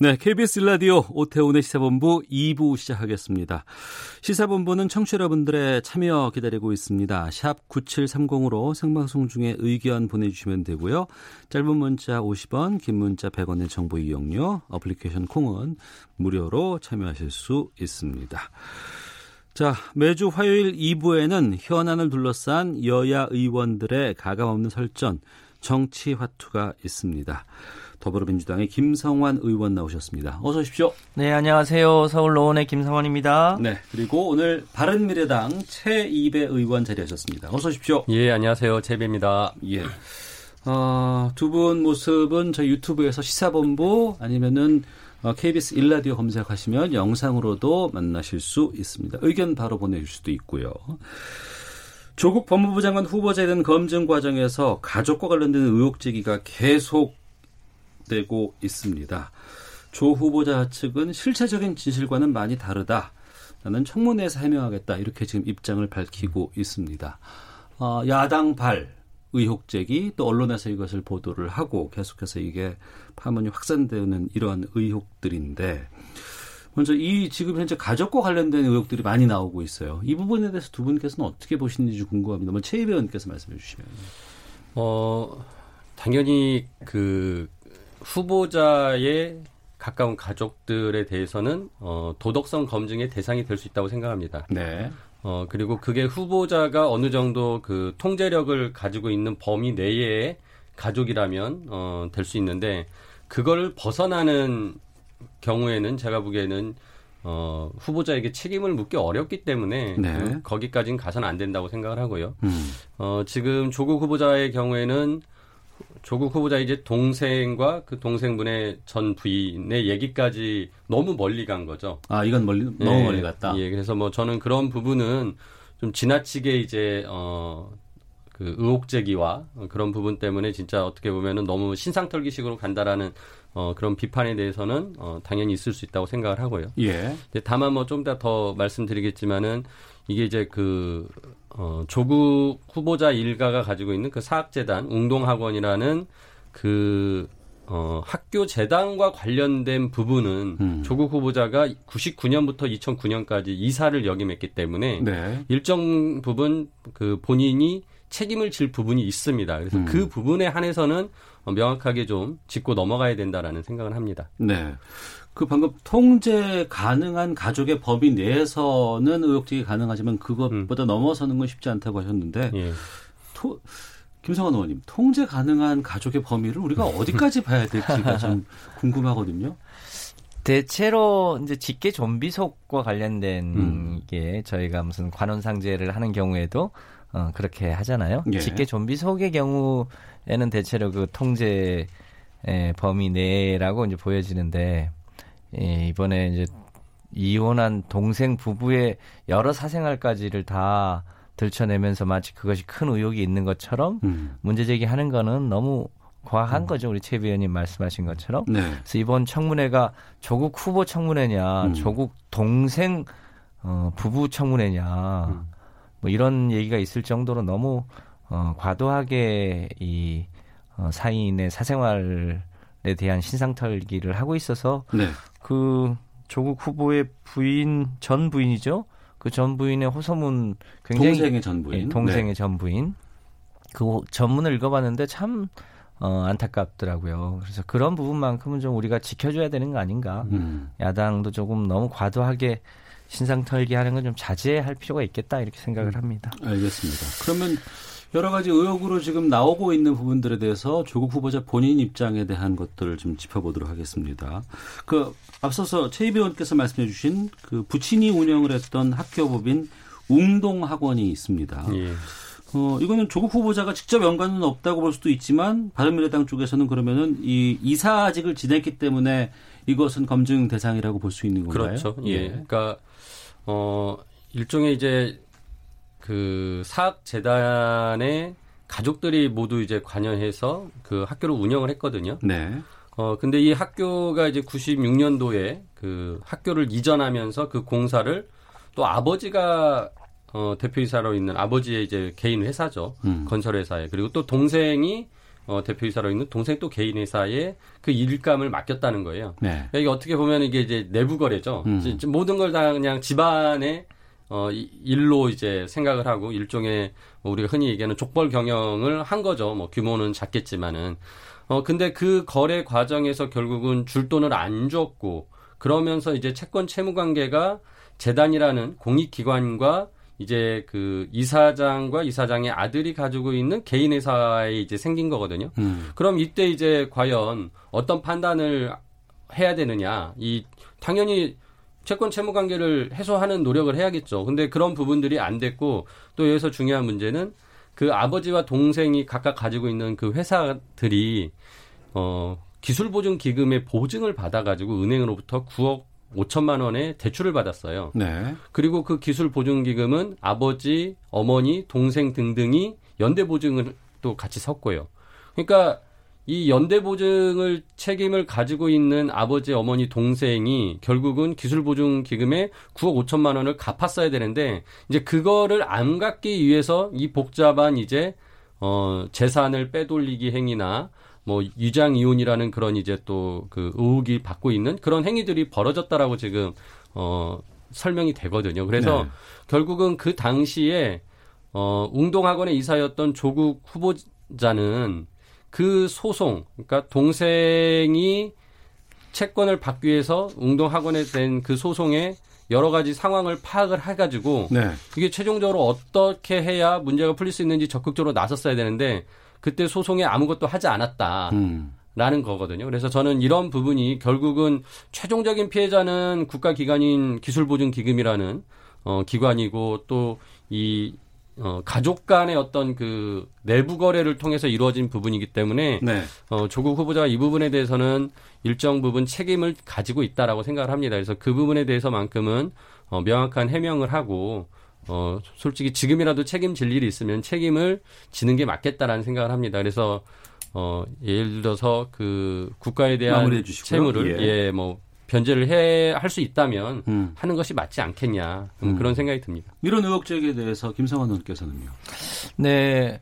네, KBS 라디오 오태훈의 시사본부 2부 시작하겠습니다. 시사본부는 청취자 여러분들의 참여 기다리고 있습니다. 샵 9730으로 생방송 중에 의견 보내주시면 되고요. 짧은 문자 50원, 긴 문자 100원의 정보 이용료, 어플리케이션 콩은 무료로 참여하실 수 있습니다. 자, 매주 화요일 2부에는 현안을 둘러싼 여야 의원들의 가감없는 설전, 정치 화투가 있습니다. 더불어민주당의 김성환 의원 나오셨습니다. 어서 오십시오. 네, 안녕하세요. 서울 노원의 김성환입니다. 네, 그리고 오늘 바른미래당 최이배 의원 자리하셨습니다. 어서 오십시오. 예, 안녕하세요. 재배입니다. 예. 어, 두 분 모습은 저희 유튜브에서 시사본부 아니면은 어, KBS 일라디오 검색하시면 영상으로도 만나실 수 있습니다. 의견 바로 보내줄 수도 있고요. 조국 법무부 장관 후보자에 대한 검증 과정에서 가족과 관련된 의혹 제기가 계속 되고 있습니다. 조 후보자 측은 실체적인 진실과는 많이 다르다. 나는 청문회에서 해명하겠다. 이렇게 지금 입장을 밝히고 있습니다. 어, 야당 발 의혹 제기 또 언론에서 이것을 보도를 하고 계속해서 이게 파문이 확산되는 이러한 의혹들인데 먼저 이 지금 현재 가족과 관련된 의혹들이 많이 나오고 있어요. 이 부분에 대해서 두 분께서는 어떻게 보시는지 궁금합니다. 먼저 최 의원께서 말씀해 주시면. 어, 당연히 그 후보자의 가까운 가족들에 대해서는 어, 도덕성 검증의 대상이 될 수 있다고 생각합니다. 네. 어, 그리고 그게 후보자가 어느 정도 그 통제력을 가지고 있는 범위 내에 가족이라면 어, 될 수 있는데 그걸 벗어나는 경우에는 제가 보기에는 어, 후보자에게 책임을 묻기 어렵기 때문에 네. 그, 거기까지는 가서는 안 된다고 생각을 하고요. 음. 어, 지금 조국 후보자의 경우에는 조국 후보자 이제 동생과 그 동생분의 전 부인의 얘기까지 너무 멀리 간 거죠. 아 이건 멀리 너무 예, 멀리 갔다. 예, 그래서 뭐 저는 그런 부분은 좀 지나치게 이제 어. 그 의혹 제기와 그런 부분 때문에 진짜 어떻게 보면은 너무 신상털기식으로 간다라는 어 그런 비판에 대해서는 어 당연히 있을 수 있다고 생각을 하고요. 예. 다만 뭐 좀 더 더 말씀드리겠지만은 이게 이제 그 어, 조국 후보자 일가가 가지고 있는 그 사학재단 웅동학원이라는 그 어, 학교 재단과 관련된 부분은 음. 조국 후보자가 99년부터 2009년까지 이사를 역임했기 때문에 네. 일정 부분 그 본인이 책임을 질 부분이 있습니다. 그래서 음. 그 부분에 한해서는 어, 명확하게 좀 짚고 넘어가야 된다라는 생각을 합니다. 네. 그 방금 통제 가능한 가족의 범위 내에서는 의혹제기 가능하지만 그것보다 넘어서는 건 쉽지 않다고 하셨는데 예. 토, 김성환 의원님 통제 가능한 가족의 범위를 우리가 어디까지 봐야 될지가 좀 궁금하거든요. 대체로 이제 직계 좀비 속과 관련된 음. 게 저희가 무슨 관원상제를 하는 경우에도 어, 그렇게 하잖아요. 예. 직계 좀비 속의 경우에는 대체로 그 통제 의 범위 내라고 이제 보여지는데 예, 이번에 이제 이혼한 동생 부부의 여러 사생활까지를 다 들춰내면서 마치 그것이 큰 의혹이 있는 것처럼 음. 문제 제기하는 거는 너무 과한 거죠. 우리 최 위원님 말씀하신 것처럼. 네. 그래서 이번 청문회가 조국 후보 청문회냐, 음. 조국 동생 어, 부부 청문회냐, 음. 뭐 이런 얘기가 있을 정도로 너무 어, 과도하게 이 어, 사인의 사생활에 대한 신상 털기를 하고 있어서 네. 그 조국 후보의 부인 전 부인이죠. 그 전 부인의 호소문 굉장히 동생의 전 부인. 예, 동생의 전 부인 그 전문을 읽어봤는데 참 어, 안타깝더라고요. 그래서 그런 부분만큼은 좀 우리가 지켜줘야 되는 거 아닌가. 네. 음. 야당도 조금 너무 과도하게 신상 털기 하는 건 좀 자제할 필요가 있겠다 이렇게 생각을 합니다. 알겠습니다. 그러면 여러 가지 의혹으로 지금 나오고 있는 부분들에 대해서 조국 후보자 본인 입장에 대한 것들을 좀 짚어보도록 하겠습니다. 그 앞서서 최 의원께서 말씀해 주신 그 부친이 운영을 했던 학교법인 웅동학원이 있습니다. 예. 어, 이거는 조국 후보자가 직접 연관은 없다고 볼 수도 있지만 바른미래당 쪽에서는 그러면은 이 이사직을 지냈기 때문에 이것은 검증 대상이라고 볼 수 있는 건가요? 그렇죠. 예. 그러니까 어 일종의 이제 그 사학 재단의 가족들이 모두 이제 관여해서 그 학교를 운영을 했거든요. 네. 어 근데 이 학교가 이제 96년도에 그 학교를 이전하면서 그 공사를 또 아버지가 어 대표이사로 있는 아버지의 이제 개인 회사죠. 음. 건설 회사에. 그리고 또 동생이 어 대표이사로 있는 동생 또 개인 회사에 그 일감을 맡겼다는 거예요. 네. 그러니까 이게 어떻게 보면 이게 이제 내부 거래죠. 음. 모든 걸 다 그냥 집안의 어 이- 일로 이제 생각을 하고 일종의 뭐 우리가 흔히 얘기하는 족벌 경영을 한 거죠. 뭐 규모는 작겠지만은 어 근데 그 거래 과정에서 결국은 줄 돈을 안 줬고 그러면서 이제 채권 채무 관계가 재단이라는 공익 기관과 이제 그 이사장과 이사장의 아들이 가지고 있는 개인 회사에 이제 생긴 거거든요. 음. 그럼 이때 이제 과연 어떤 판단을 해야 되느냐. 이 당연히 채권 채무 관계를 해소하는 노력을 해야겠죠. 근데 그런 부분들이 안 됐고 또 여기서 중요한 문제는 그 아버지와 동생이 각각 가지고 있는 그 회사들이 어 기술 보증 기금의 보증을 받아 가지고 은행으로부터 9억 5천만 원의 대출을 받았어요. 네. 그리고 그 기술 보증 기금은 아버지, 어머니, 동생 등등이 연대 보증을 또 같이 섰고요. 그러니까 이 연대 보증을 책임을 가지고 있는 아버지, 어머니, 동생이 결국은 기술 보증 기금에 9억 5천만 원을 갚았어야 되는데 이제 그거를 안 갚기 위해서 이 복잡한 이제 어 재산을 빼돌리기 행위나 뭐 유장 이혼이라는 그런 이제 또 그 의혹이 받고 있는 그런 행위들이 벌어졌다라고 지금 어 설명이 되거든요. 그래서 네. 결국은 그 당시에 어 웅동학원의 이사였던 조국 후보자는 그 소송, 그러니까 동생이 채권을 받기 위해서 웅동학원에 된 그 소송에 여러 가지 상황을 파악을 해가지고 네. 이게 최종적으로 어떻게 해야 문제가 풀릴 수 있는지 적극적으로 나섰어야 되는데 그때 소송에 아무것도 하지 않았다. 음. 라는 거거든요. 그래서 저는 이런 부분이 결국은 최종적인 피해자는 국가기관인 기술보증기금이라는 어, 기관이고 또 이 어, 가족 간의 어떤 그 내부 거래를 통해서 이루어진 부분이기 때문에 네. 어, 조국 후보자가 이 부분에 대해서는 일정 부분 책임을 가지고 있다라고 생각을 합니다. 그래서 그 부분에 대해서만큼은 어, 명확한 해명을 하고 어, 솔직히 지금이라도 책임질 일이 있으면 책임을 지는 게 맞겠다라는 생각을 합니다. 그래서 어, 예를 들어서 그 국가에 대한. 채무를 예. 예, 뭐 변제를 해 할 수 있다면 음. 하는 것이 맞지 않겠냐 음, 음. 그런 생각이 듭니다. 이런 의혹 제기에 대해서 김성환 의원께서는요. 네.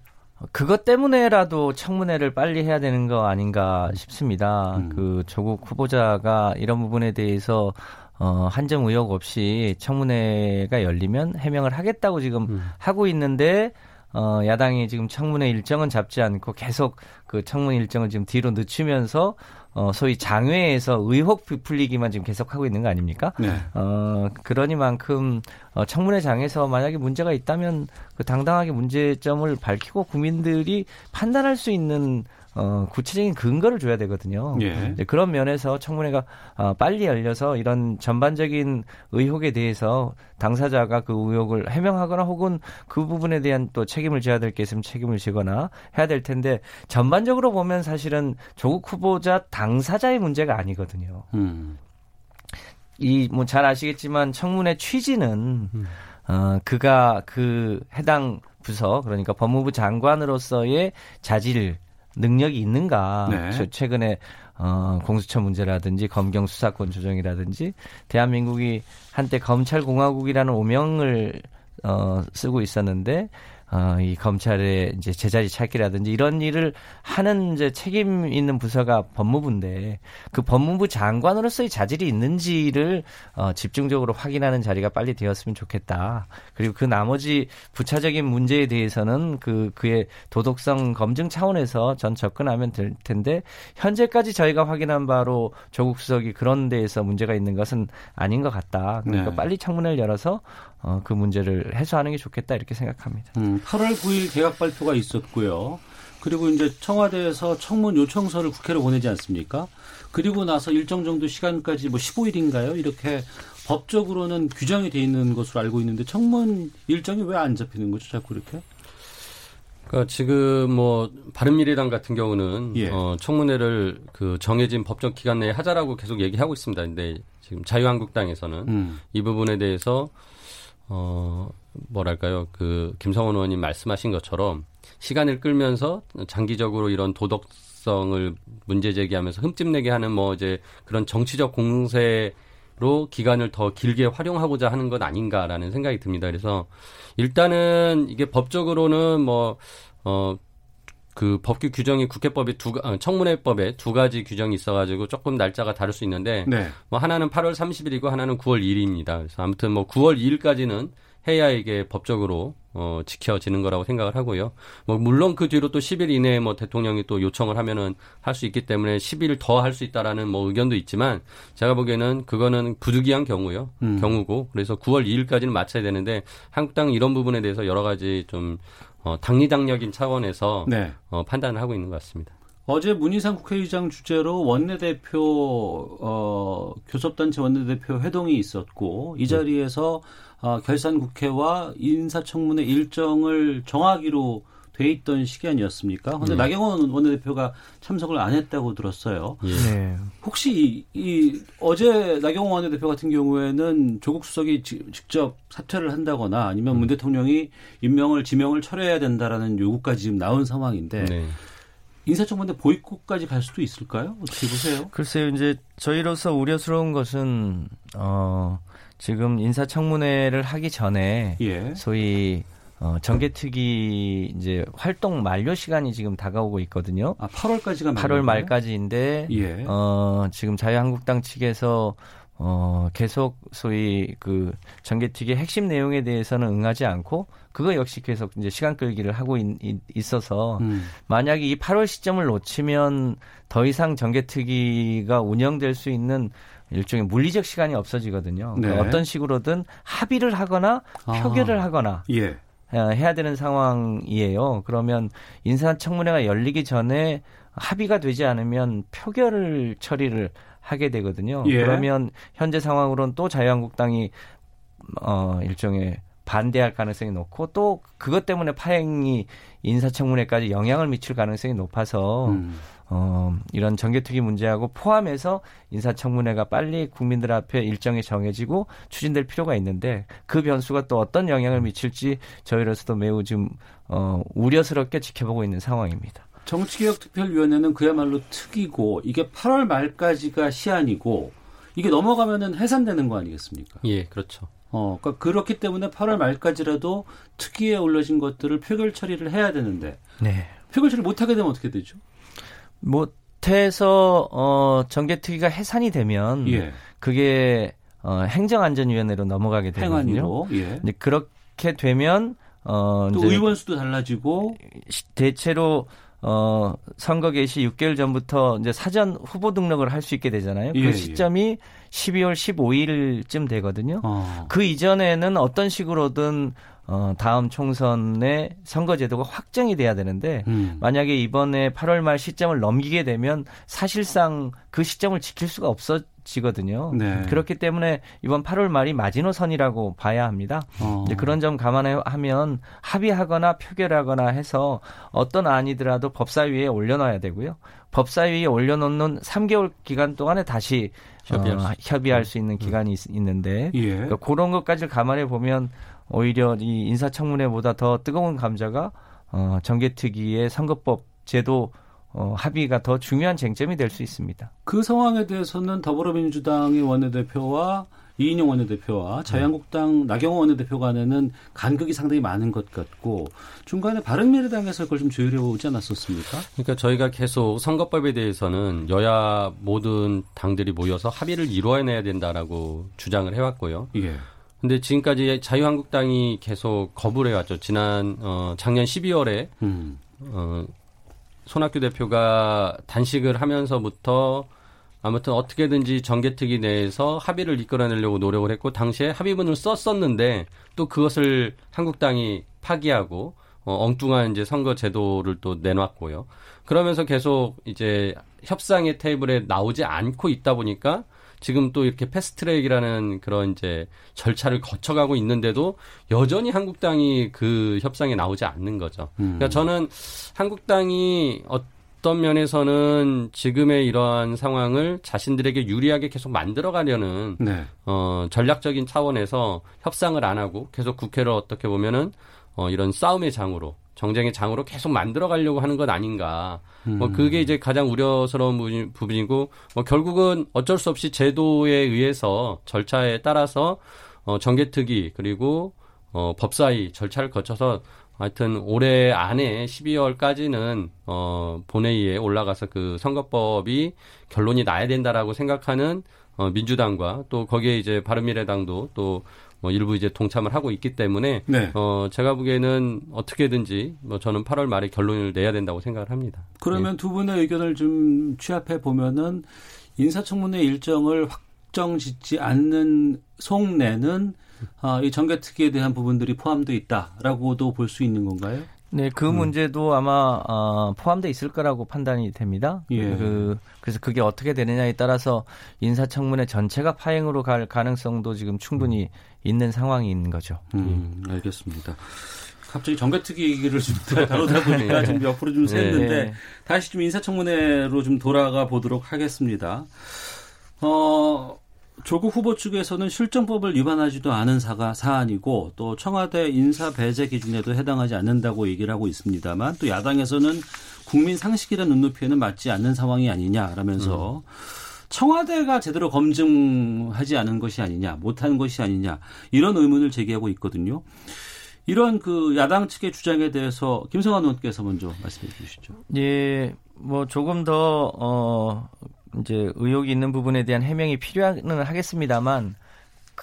그것 때문에라도 청문회를 빨리 해야 되는 거 아닌가 싶습니다. 음. 그 조국 후보자가 이런 부분에 대해서 어, 한점 의혹 없이 청문회가 열리면 해명을 하겠다고 지금 음. 하고 있는데 어, 야당이 지금 청문회 일정은 잡지 않고 계속 그 청문 일정을 지금 뒤로 늦추면서 어, 소위 장외에서 의혹 부풀리기만 지금 계속 하고 있는 거 아닙니까? 네. 어, 그러니만큼 어, 청문회 장에서 만약에 문제가 있다면 그 당당하게 문제점을 밝히고 국민들이 판단할 수 있는 어, 구체적인 근거를 줘야 되거든요. 예. 그런 면에서 청문회가 어, 빨리 열려서 이런 전반적인 의혹에 대해서 당사자가 그 의혹을 해명하거나 혹은 그 부분에 대한 또 책임을 져야 될 게 있으면 책임을 지거나 해야 될 텐데 전반적으로 보면 사실은 조국 후보자 당사자의 문제가 아니거든요. 음. 이뭐 잘 아시겠지만 청문회 취지는 어 그가 그 해당 부서 그러니까 법무부 장관으로서의 자질 능력이 있는가 네. 저 최근에 어 공수처 문제라든지 검경 수사권 조정이라든지 대한민국이 한때 검찰 공화국이라는 오명을 어 쓰고 있었는데 어, 이 검찰의 이제 제자리 찾기라든지 이런 일을 하는 이제 책임 있는 부서가 법무부인데 그 법무부 장관으로서의 자질이 있는지를 어, 집중적으로 확인하는 자리가 빨리 되었으면 좋겠다. 그리고 그 나머지 부차적인 문제에 대해서는 그 그의 도덕성 검증 차원에서 전 접근하면 될 텐데 현재까지 저희가 확인한 바로 조국 수석이 그런 데에서 문제가 있는 것은 아닌 것 같다. 그러니까 네. 빨리 청문회를 열어서 어, 그 문제를 해소하는 게 좋겠다 이렇게 생각합니다. 음, 8월 9일 개각 발표가 있었고요. 그리고 이제 청와대에서 청문 요청서를 국회로 보내지 않습니까? 그리고 나서 일정 정도 시간까지 뭐 15일인가요? 이렇게 법적으로는 규정이 돼 있는 것으로 알고 있는데 청문 일정이 왜 안 잡히는 거죠? 자꾸 이렇게? 그러니까 지금 뭐 바른미래당 같은 경우는 예. 어, 청문회를 그 정해진 법적 기간 내에 하자라고 계속 얘기하고 있습니다. 근데 지금 자유한국당에서는 음. 이 부분에 대해서 어 뭐랄까요 그 김성원 의원님 말씀하신 것처럼 시간을 끌면서 장기적으로 이런 도덕성을 문제 제기하면서 흠집내게 하는 뭐 이제 그런 정치적 공세로 기간을 더 길게 활용하고자 하는 것 아닌가라는 생각이 듭니다. 그래서 일단은 이게 법적으로는 뭐 어. 그 법규 규정이 국회법에 두 가- 아, 청문회법에 두 가지 규정이 있어가지고 조금 날짜가 다를 수 있는데 네. 뭐 하나는 8월 30일이고 하나는 9월 2일입니다. 그래서 아무튼 뭐 9월 2일까지는 해야 이게 법적으로 어 지켜지는 거라고 생각을 하고요. 뭐 물론 그 뒤로 또 10일 이내에 뭐 대통령이 또 요청을 하면은 할 수 있기 때문에 10일 더 할 수 있다라는 뭐 의견도 있지만 제가 보기에는 그거는 부득이한 경우요. 음. 경우고 그래서 9월 2일까지는 맞춰야 되는데 한국당 이런 부분에 대해서 여러 가지 좀 어, 당리당력인 차원에서 네. 어, 판단을 하고 있는 것 같습니다. 어제 문희상 국회의장 주재로 원내대표 어, 교섭단체 원내대표 회동이 있었고 이 자리에서 어, 결산국회와 인사청문회 일정을 정하기로 돼 있던 시간이었습니까? 근데 네. 나경원 원내대표가 참석을 안 했다고 들었어요. 예. 네. 혹시 이, 이 어제 나경원 원내대표 같은 경우에는 조국 수석이 지- 직접 사퇴를 한다거나 아니면 문 대통령이 임명을 지명을 철회해야 된다라는 요구까지 지금 나온 상황인데 네. 인사청문회 보이콧까지 갈 수도 있을까요? 어떻게 보세요? 글쎄요, 이제 저희로서 우려스러운 것은 어 지금 인사청문회를 하기 전에 예. 소위 어 정개특위 이제 활동 만료 시간이 지금 다가오고 있거든요. 아, 8월까지가 8월 말까지인데 예. 어 지금 자유한국당 측에서 어 계속 소위 그 정개특위 핵심 내용에 대해서는 응하지 않고 그거 역시 계속 이제 시간 끌기를 하고 있, 어서 음. 만약에 이 8월 시점을 놓치면 더 이상 정개특위가 운영될 수 있는 일종의 물리적 시간이 없어지거든요. 네. 그러니까 어떤 식으로든 합의를 하거나 아. 표결을 하거나 예. 어, 해야 되는 상황이에요. 그러면 인사청문회가 열리기 전에 합의가 되지 않으면 표결을 처리를 하게 되거든요. 예. 그러면 현재 상황으로는 또 자유한국당이 어 일종의 반대할 가능성이 높고 또 그것 때문에 파행이 인사청문회까지 영향을 미칠 가능성이 높아서 음. 어, 이런 정개특위 문제하고 포함해서 인사청문회가 빨리 국민들 앞에 일정이 정해지고 추진될 필요가 있는데 그 변수가 또 어떤 영향을 미칠지 저희로서도 매우 좀 어, 우려스럽게 지켜보고 있는 상황입니다. 정치개혁특별위원회는 그야말로 특이고 이게 8월 말까지가 시한이고 이게 넘어가면은 해산되는 거 아니겠습니까? 예, 그렇죠. 어, 그러니까 그렇기 때문에 8월 말까지라도 특위에 올려진 것들을 표결 처리를 해야 되는데 네. 표결 처리 못 하게 되면 어떻게 되죠? 못해서 어, 정개특위가 해산이 되면 예. 그게 어, 행정안전위원회로 넘어가게 되거든요. 행안위로. 예. 이제 그렇게 되면 어, 또 이제 의원 수도 달라지고 시- 대체로 어 선거 개시 6개월 전부터 이제 사전 후보 등록을 할 수 있게 되잖아요. 예, 그 예. 시점이 12월 15일쯤 되거든요. 어. 그 이전에는 어떤 식으로든 어 다음 총선의 선거 제도가 확정이 돼야 되는데 음. 만약에 이번에 8월 말 시점을 넘기게 되면 사실상 그 시점을 지킬 수가 없어 지거든요. 네. 그렇기 때문에 이번 8월 말이 마지노선이라고 봐야 합니다. 어. 이제 그런 점 감안하면 합의하거나 표결하거나 해서 어떤 안이더라도 법사위에 올려놔야 되고요. 법사위에 올려놓는 3개월 기간 동안에 다시 협의할 어, 협의할 수 있는 기간이 있, 는데 예. 그러니까 그런 것까지 감안해 보면 오히려 이 인사청문회보다 더 뜨거운 감자가 어, 정개특위의 선거법 제도 어, 합의가 더 중요한 쟁점이 될 수 있습니다. 그 상황에 대해서는 더불어민주당의 원내대표와 이인영 원내대표와 자유한국당 나경원 원내대표 간에는 간극이 상당히 많은 것 같고 중간에 바른미래당에서 그걸 좀 조율해 오지 않았었습니까? 그러니까 저희가 계속 선거법에 대해서는 여야 모든 당들이 모여서 합의를 이루어내야 된다라고 주장을 해왔고요. 예. 근데 지금까지 자유한국당이 계속 거부를 해왔죠. 지난 어, 작년 12월에 음. 어, 손학규 대표가 단식을 하면서부터 아무튼 어떻게든지 정개특위 내에서 합의를 이끌어내려고 노력을 했고 당시에 합의문을 썼었는데 또 그것을 한국당이 파기하고 어, 엉뚱한 이제 선거 제도를 또 내놨고요. 그러면서 계속 이제 협상의 테이블에 나오지 않고 있다 보니까 지금 또 이렇게 패스트트랙이라는 그런 이제 절차를 거쳐가고 있는데도 여전히 한국당이 그 협상에 나오지 않는 거죠. 음. 그러니까 저는 한국당이 어떤 면에서는 지금의 이러한 상황을 자신들에게 유리하게 계속 만들어가려는 네. 어, 전략적인 차원에서 협상을 안 하고 계속 국회를 어떻게 보면은 어, 이런 싸움의 장으로 정쟁의 장으로 계속 만들어 가려고 하는 것 아닌가. 뭐 음. 그게 이제 가장 우려스러운 부분- 부분이고 뭐 결국은 어쩔 수 없이 제도에 의해서 절차에 따라서 어, 정개특위 그리고 어, 법사위 절차를 거쳐서 하여튼 올해 안에 12월까지는 어, 본회의에 올라가서 그 선거법이 결론이 나야 된다라고 생각하는 어, 민주당과 또 거기에 이제 바른미래당도 또 뭐 일부 이제 동참을 하고 있기 때문에 네. 어 제가 보기에는 어떻게든지 뭐 저는 8월 말에 결론을 내야 된다고 생각을 합니다. 그러면 두 분의 의견을 좀 취합해 보면은 인사청문회 일정을 확정 짓지 않는 속내는 아, 이 정개특위에 대한 부분들이 포함되어 있다라고도 볼 수 있는 건가요? 네, 그 음. 문제도 아마 어, 포함돼 있을 거라고 판단이 됩니다. 예. 그 그래서 그게 어떻게 되느냐에 따라서 인사청문회 전체가 파행으로 갈 가능성도 지금 충분히 있는 상황인 거죠. 음, 알겠습니다. 갑자기 정개특위 얘기를 좀 다루다 보니까 좀 옆으로 좀 샜는데 네. 다시 좀 인사청문회로 좀 돌아가 보도록 하겠습니다. 어, 조국 후보 측에서는 실정법을 위반하지도 않은 사가 사안이고 또 청와대 인사 배제 기준에도 해당하지 않는다고 얘기를 하고 있습니다만 또 야당에서는 국민 상식이란 눈높이에는 맞지 않는 상황이 아니냐라면서 청와대가 제대로 검증하지 않은 것이 아니냐, 못한 것이 아니냐 이런 의문을 제기하고 있거든요. 이런 그 야당 측의 주장에 대해서 김성환 의원께서 먼저 말씀해 주시죠. 예, 뭐 조금 더 어, 이제 의혹이 있는 부분에 대한 해명이 필요는 하겠습니다만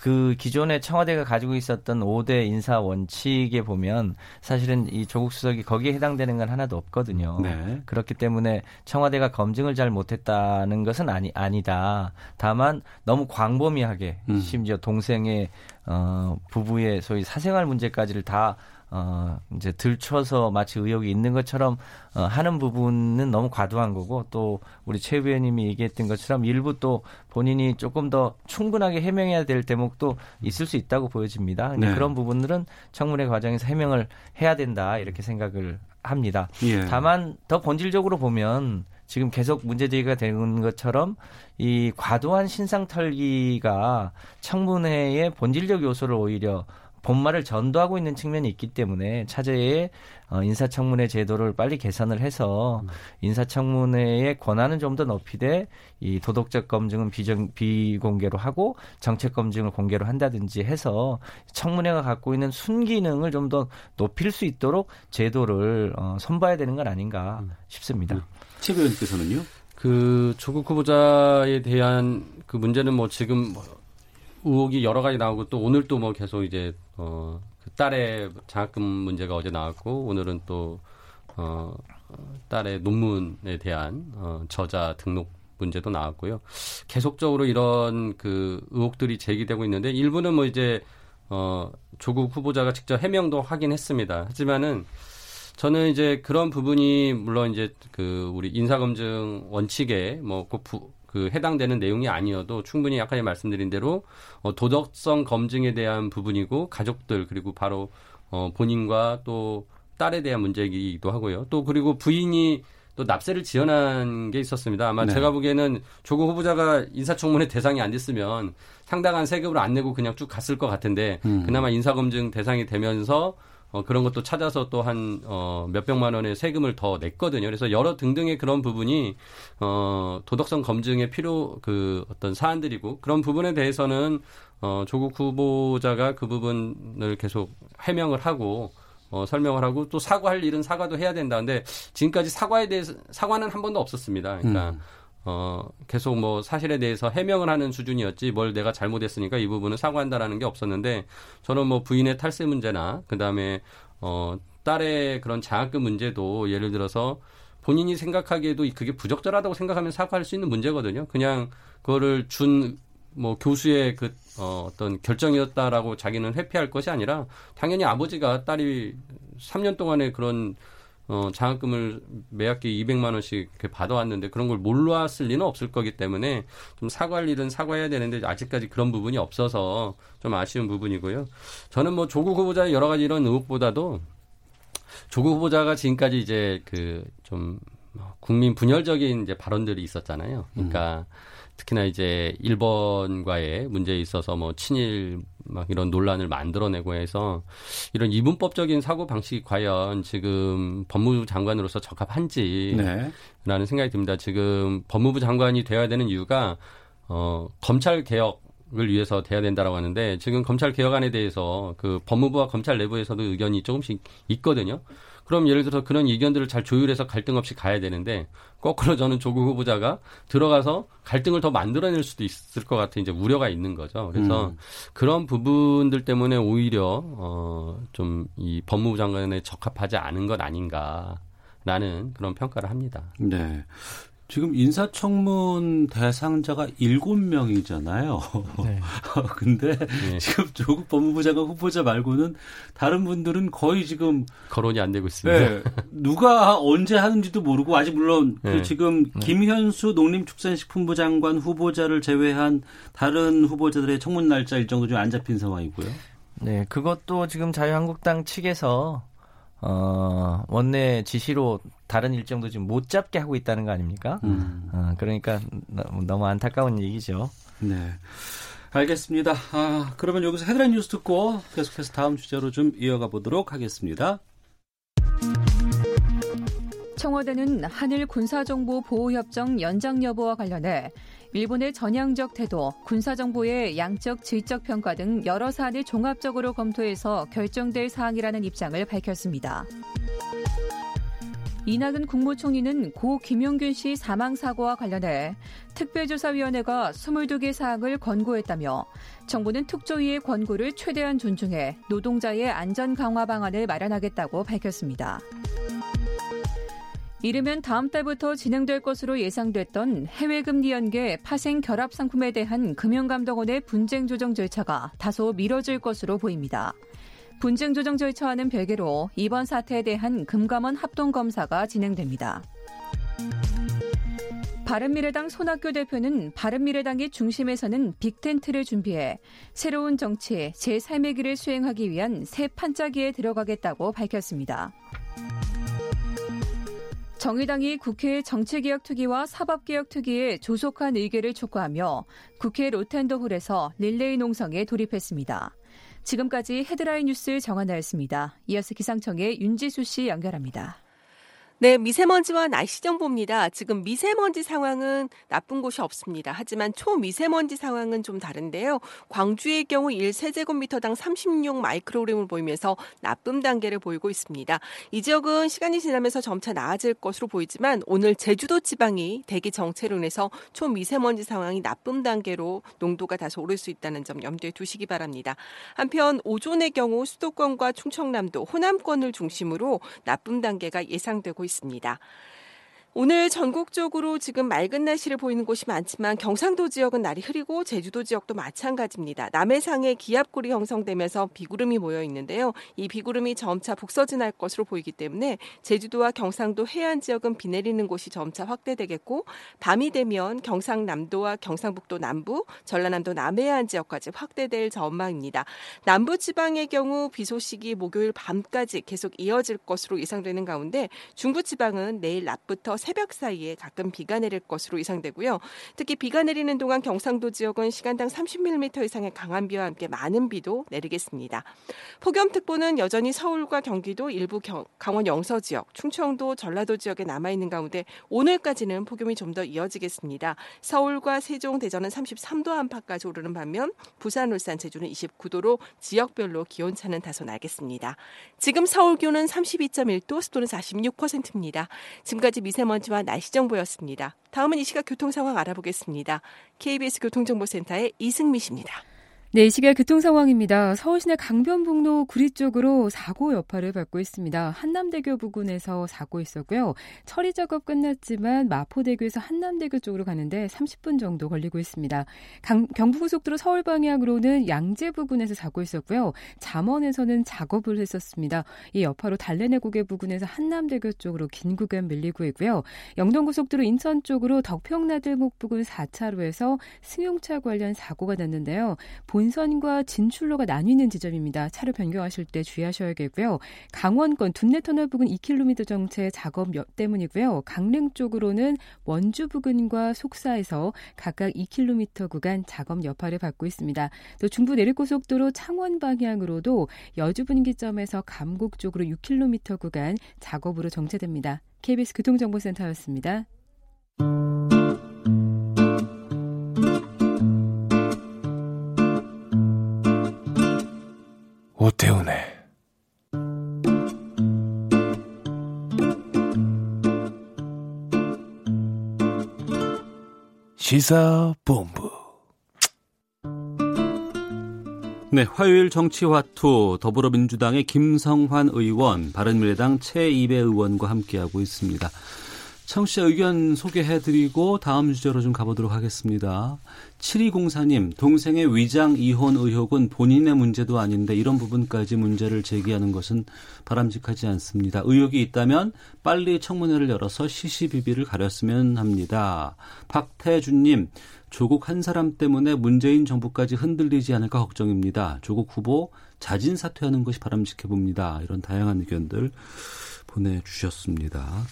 그 기존에 청와대가 가지고 있었던 5대 인사 원칙에 보면 사실은 이 조국 수석이 거기에 해당되는 건 하나도 없거든요. 네. 그렇기 때문에 청와대가 검증을 잘 못했다는 것은 아니 아니다. 다만 너무 광범위하게 음. 심지어 동생의 어 부부의 소위 사생활 문제까지를 다 어, 이제 들춰서 마치 의혹이 있는 것처럼 어, 하는 부분은 너무 과도한 거고 또 우리 최 의원님이 얘기했던 것처럼 일부 또 본인이 조금 더 충분하게 해명해야 될 대목도 있을 수 있다고 보여집니다. 네. 그런 부분들은 청문회 과정에서 해명을 해야 된다 이렇게 생각을 합니다. 예. 다만 더 본질적으로 보면 지금 계속 문제 제기가 되는 것처럼 이 과도한 신상 털기가 청문회의 본질적 요소를 오히려 본말을 전도하고 있는 측면이 있기 때문에 차제의 어, 인사청문회 제도를 빨리 개선을 해서 인사청문회의 권한은 좀 더 높이되 이 도덕적 검증은 비정, 비공개로 하고 정책 검증을 공개로 한다든지 해서 청문회가 갖고 있는 순기능을 좀 더 높일 수 있도록 제도를 어, 선봐야 되는 건 아닌가 싶습니다. 최 의원께서는요? 그 조국 후보자에 대한 그 문제는 뭐 지금 뭐 의혹이 여러 가지 나오고 또 오늘 또 뭐 계속 이제 어, 그 딸의 장학금 문제가 어제 나왔고 오늘은 또 어, 딸의 논문에 대한 어, 저자 등록 문제도 나왔고요. 계속적으로 이런 그 의혹들이 제기되고 있는데 일부는 뭐 이제 어, 조국 후보자가 직접 해명도 하긴 했습니다. 하지만은 저는 이제 그런 부분이 물론 이제 그 우리 인사검증 원칙에 뭐꼭 그 해당되는 내용이 아니어도 충분히 아까 말씀드린 대로 어, 도덕성 검증에 대한 부분이고 가족들 그리고 바로 어, 본인과 또 딸에 대한 문제이기도 하고요. 또 그리고 부인이 또 납세를 지원한 게 있었습니다. 아마 네. 제가 보기에는 조국 후보자가 인사청문회 대상이 안 됐으면 상당한 세금을 안 내고 그냥 쭉 갔을 것 같은데 음. 그나마 인사검증 대상이 되면서 어, 그런 것도 찾아서 또 한, 어, 몇백만 원의 세금을 더 냈거든요. 그래서 여러 등등의 그런 부분이, 어, 도덕성 검증에 필요, 그 어떤 사안들이고, 그런 부분에 대해서는, 어, 조국 후보자가 그 부분을 계속 해명을 하고, 어, 설명을 하고 또 사과할 일은 사과도 해야 된다. 근데 지금까지 사과에 대해서, 사과는 한 번도 없었습니다. 그러니까, 음. 어, 계속 뭐 사실에 대해서 해명을 하는 수준이었지 뭘 내가 잘못했으니까 이 부분은 사과한다라는 게 없었는데 저는 뭐 부인의 탈세 문제나 그다음에 어, 딸의 그런 장학금 문제도 예를 들어서 본인이 생각하기에도 그게 부적절하다고 생각하면 사과할 수 있는 문제거든요. 그냥 그거를 준 뭐 교수의 그 어, 어떤 결정이었다라고 자기는 회피할 것이 아니라 당연히 아버지가 딸이 3년 동안의 그런 어, 장학금을 매 학기 200만 원씩 받아왔는데 그런 걸 몰랐을 리는 없을 거기 때문에 좀 사과할 일은 사과해야 되는데 아직까지 그런 부분이 없어서 좀 아쉬운 부분이고요. 저는 뭐 조국 후보자의 여러 가지 이런 의혹보다도 조국 후보자가 지금까지 이제 그 좀 국민 분열적인 이제 발언들이 있었잖아요. 그러니까 음. 특히나 이제 일본과의 문제에 있어서 뭐 친일 막 이런 논란을 만들어내고 해서 이런 이분법적인 사고 방식이 과연 지금 법무부 장관으로서 적합한지라는 네. 생각이 듭니다. 지금 법무부 장관이 되어야 되는 이유가 어 검찰 개혁 을 위해서 돼야 된다라고 하는데 지금 검찰 개혁안에 대해서 그 법무부와 검찰 내부에서도 의견이 조금씩 있거든요. 그럼 예를 들어서 그런 의견들을 잘 조율해서 갈등 없이 가야 되는데 거꾸로 저는 조국 후보자가 들어가서 갈등을 더 만들어낼 수도 있을 것 같은 이제 우려가 있는 거죠. 그래서 음. 그런 부분들 때문에 오히려 어좀 이 법무부 장관에 적합하지 않은 것 아닌가라는 그런 평가를 합니다. 네. 지금 인사청문 대상자가 일곱 명이잖아요. 네. 근데 네. 지금 조국 법무부 장관 후보자 말고는 다른 분들은 거의 지금 거론이 안 되고 있습니다. 네. 누가 언제 하는지도 모르고 아직 물론 그 네. 지금 네. 김현수 농림축산식품부 장관 후보자를 제외한 다른 후보자들의 청문 날짜 일정도 좀 안 잡힌 상황이고요. 네, 그것도 지금 자유한국당 측에서 어, 원내 지시로 다른 일정도 지금 못 잡게 하고 있다는 거 아닙니까? 음. 어, 그러니까 너무 안타까운 얘기죠. 네. 알겠습니다. 아, 그러면 여기서 헤드라인 뉴스 듣고 계속해서 다음 주제로 좀 이어가 보도록 하겠습니다. 청와대는 한일 군사정보 보호협정 연장 여부와 관련해 일본의 전향적 태도, 군사정보의 양적 질적 평가 등 여러 사안을 종합적으로 검토해서 결정될 사항이라는 입장을 밝혔습니다. 이낙은 국무총리는 고 김용균 씨 사망 사고와 관련해 특별조사위원회가 22개 사항을 권고했다며 정부는 특조위의 권고를 최대한 존중해 노동자의 안전 강화 방안을 마련하겠다고 밝혔습니다. 이르면 다음 달부터 진행될 것으로 예상됐던 해외 금리 연계 파생 결합 상품에 대한 금융감독원의 분쟁 조정 절차가 다소 미뤄질 것으로 보입니다. 분쟁 조정 절차와는 별개로 이번 사태에 대한 금감원 합동 검사가 진행됩니다. 바른미래당 손학규 대표는 바른미래당의 중심에서는 빅텐트를 준비해 새로운 정치, 제3의 길을 수행하기 위한 새 판짜기에 들어가겠다고 밝혔습니다. 정의당이 국회 정치개혁특위와 사법개혁특위에 조속한 의결을 촉구하며 국회 로텐더홀에서 릴레이 농성에 돌입했습니다. 지금까지 헤드라인 뉴스 정한나였습니다. 이어서 기상청의 윤지수 씨 연결합니다. 네, 미세먼지와 날씨 정보입니다. 지금 미세먼지 상황은 나쁜 곳이 없습니다. 하지만 초미세먼지 상황은 좀 다른데요. 광주의 경우 1세제곱미터당 36 마이크로그램을 보이면서 나쁨 단계를 보이고 있습니다. 이 지역은 시간이 지나면서 점차 나아질 것으로 보이지만 오늘 제주도 지방이 대기 정체로 인해서 초미세먼지 상황이 나쁨 단계로 농도가 다소 오를 수 있다는 점 염두에 두시기 바랍니다. 한편 오존의 경우 수도권과 충청남도, 호남권을 중심으로 나쁨 단계가 예상되고 있습니다. 있습니다. 오늘 전국적으로 지금 맑은 날씨를 보이는 곳이 많지만 경상도 지역은 날이 흐리고 제주도 지역도 마찬가지입니다. 남해상에 기압골이 형성되면서 비구름이 모여 있는데요. 이 비구름이 점차 북서진할 것으로 보이기 때문에 제주도와 경상도 해안 지역은 비 내리는 곳이 점차 확대되겠고 밤이 되면 경상남도와 경상북도 남부, 전라남도 남해안 지역까지 확대될 전망입니다. 남부 지방의 경우 비 소식이 목요일 밤까지 계속 이어질 것으로 예상되는 가운데 중부 지방은 내일 낮부터 새벽 사이에 가끔 비가 내릴 것으로 예상되고요. 특히 비가 내리는 동안 경상도 지역은 시간당 30mm 이상의 강한 비와 함께 많은 비도 내리겠습니다. 폭염특보는 여전히 서울과 경기도 일부 경, 강원 영서 지역, 충청도, 전라도 지역에 남아 있는 가운데 오늘까지는 폭염이 좀 더 이어지겠습니다. 서울과 세종, 대전은 33도 안팎까지 오르는 반면 부산, 울산, 제주는 29도로 지역별로 기온차는 다소 나겠습니다. 지금 서울 기온은 32.1도, 습도는 46%입니다. 지금까지 미세먼지 미세먼지와 날씨 정보였습니다. 다음은 이 시각 교통 상황 알아보겠습니다. KBS 교통정보센터의 이승미 씨입니다. 네, 이 시각 교통 상황입니다. 서울시내 강변북로 구리 쪽으로 사고 여파를 받고 있습니다. 한남대교 부근에서 사고 있었고요. 처리 작업 끝났지만 마포대교에서 한남대교 쪽으로 가는데 30분 정도 걸리고 있습니다. 강, 경부고속도로 서울 방향으로는 양재 부근에서 사고 있었고요. 잠원에서는 작업을 했었습니다. 이 여파로 달래내 고개 부근에서 한남대교 쪽으로 긴 구간 밀리고 있고요. 영동고속도로 인천 쪽으로 덕평나들목 부근 4차로에서 승용차 관련 사고가 났는데요. 본 선과 진출로가 나뉘는 지점입니다. 차로 변경하실 때 주의하셔야겠고요. 강원권 둔내터널 부근 2km 정체 작업 때문이고요. 강릉 쪽으로는 원주 부근과 속사에서 각각 2km 구간 작업 여파를 받고 있습니다. 또 중부 내륙고속도로 창원 방향으로도 여주 분기점에서 감곡 쪽으로 6km 구간 작업으로 정체됩니다. KBS 교통정보센터였습니다. 오태훈의 시사본부 네, 화요일 정치화투 더불어민주당의 김성환 의원, 바른미래당 최이배 의원과 함께하고 있습니다. 청취자 의견 소개해드리고 다음 주제로 좀 가보도록 하겠습니다. 7204님, 동생의 위장 이혼 의혹은 본인의 문제도 아닌데 이런 부분까지 문제를 제기하는 것은 바람직하지 않습니다. 의혹이 있다면 빨리 청문회를 열어서 시시비비를 가렸으면 합니다. 박태준님, 조국 한 사람 때문에 문재인 정부까지 흔들리지 않을까 걱정입니다. 조국 후보 자진 사퇴하는 것이 바람직해 봅니다. 이런 다양한 의견들 보내주셨습니다.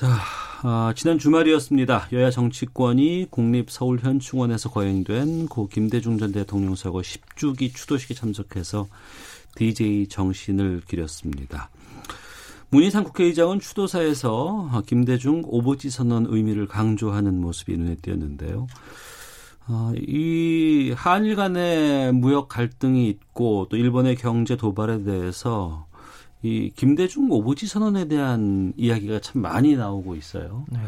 자, 아, 지난 주말이었습니다. 여야 정치권이 국립서울현충원에서 거행된 고 김대중 전 대통령 서거 10주기 추도식에 참석해서 DJ 정신을 기렸습니다. 문희상 국회의장은 추도사에서 김대중 오보지 선언 의미를 강조하는 모습이 눈에 띄었는데요. 어, 이 한일 간의 무역 갈등이 있고 또 일본의 경제 도발에 대해서 이 김대중 오보지 선언에 대한 이야기가 참 많이 나오고 있어요. 네.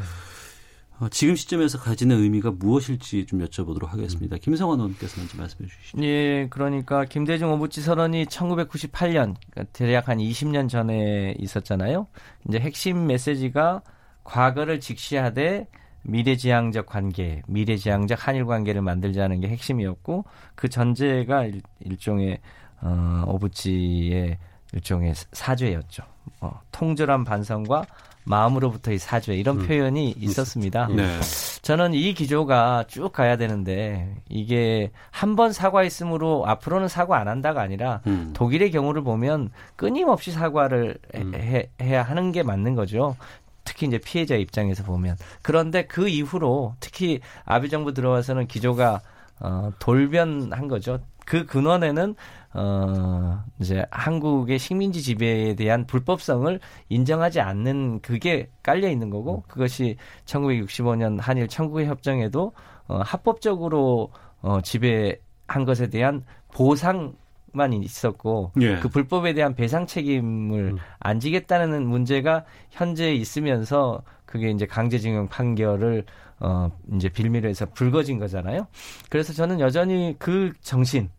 어, 지금 시점에서 가지는 의미가 무엇일지 좀 여쭤보도록 하겠습니다. 김성환 의원께서 먼저 말씀해 주시죠. 예, 그러니까 김대중 오부지 선언이 1998년, 그러니까 대략 한 20년 전에 있었잖아요. 이제 핵심 메시지가 과거를 직시하되 미래지향적 관계, 미래지향적 한일 관계를 만들자는 게 핵심이었고 그 전제가 일, 일종의 어, 오부지의 일종의 사죄였죠. 어, 통절한 반성과 마음으로부터의 사죄 이런 음. 표현이 있었습니다. 네. 저는 이 기조가 쭉 가야 되는데 이게 한 번 사과했으므로 앞으로는 사과 안 한다가 아니라 음. 독일의 경우를 보면 끊임없이 사과를 음. 해, 해야 하는 게 맞는 거죠. 특히 이제 피해자 입장에서 보면 그런데 그 이후로 특히 아베 정부 들어와서는 기조가 어, 돌변한 거죠. 그 근원에는 어 이제 한국의 식민지 지배에 대한 불법성을 인정하지 않는 그게 깔려 있는 거고 그것이 1965년 한일 청구의 협정에도 어 합법적으로 어 지배한 것에 대한 보상 만 있었고 예. 그 불법에 대한 배상 책임을 음. 안 지겠다는 문제가 현재 있으면서 그게 이제 강제징용 판결을 어 이제 빌미로 해서 불거진 거잖아요. 그래서 저는 여전히 그 정신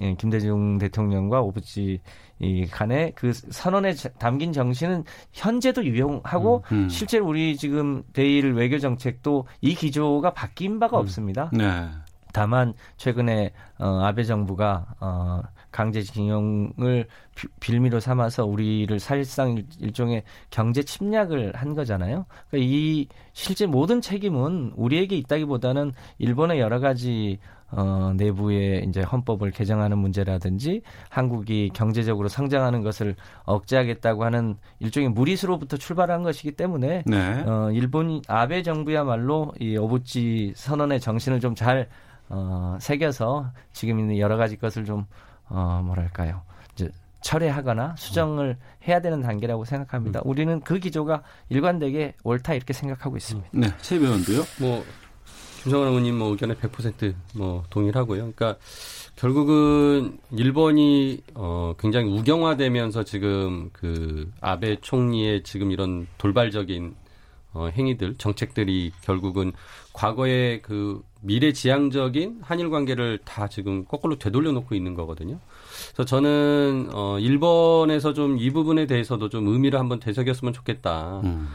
예, 김대중 대통령과 오부지 이 간의 그 선언에 담긴 정신은 현재도 유용하고 음, 음. 실제로 우리 지금 대일 외교 정책도 이 기조가 바뀐 바가 음. 없습니다. 네. 다만 최근에 어 아베 정부가 어 강제징용을 빌미로 삼아서 우리를 사실상 일종의 경제 침략을 한 거잖아요. 그러니까 이 실제 모든 책임은 우리에게 있다기보다는 일본의 여러 가지 어, 내부의 이제 헌법을 개정하는 문제라든지 한국이 경제적으로 성장하는 것을 억제하겠다고 하는 일종의 무리수로부터 출발한 것이기 때문에 네. 어, 일본 아베 정부야말로 이 오부치 선언의 정신을 좀잘 어, 새겨서 지금 있는 여러 가지 것을 좀 어, 뭐랄까요 이제 철회하거나 수정을 해야 되는 단계라고 생각합니다. 음. 우리는 그 기조가 일관되게 옳다 이렇게 생각하고 있습니다. 네, 최 의원도요. 뭐 김성환 의원님 뭐 의견에 100%뭐 동일하고요. 그러니까 결국은 일본이 어 굉장히 우경화되면서 지금 그 아베 총리의 지금 이런 돌발적인 어 행위들, 정책들이 결국은 과거에 그 미래지향적인 한일 관계를 다 지금 거꾸로 되돌려 놓고 있는 거거든요. 그래서 저는 어 일본에서 좀 이 부분에 대해서도 좀 의미를 한번 되새겼으면 좋겠다. 음.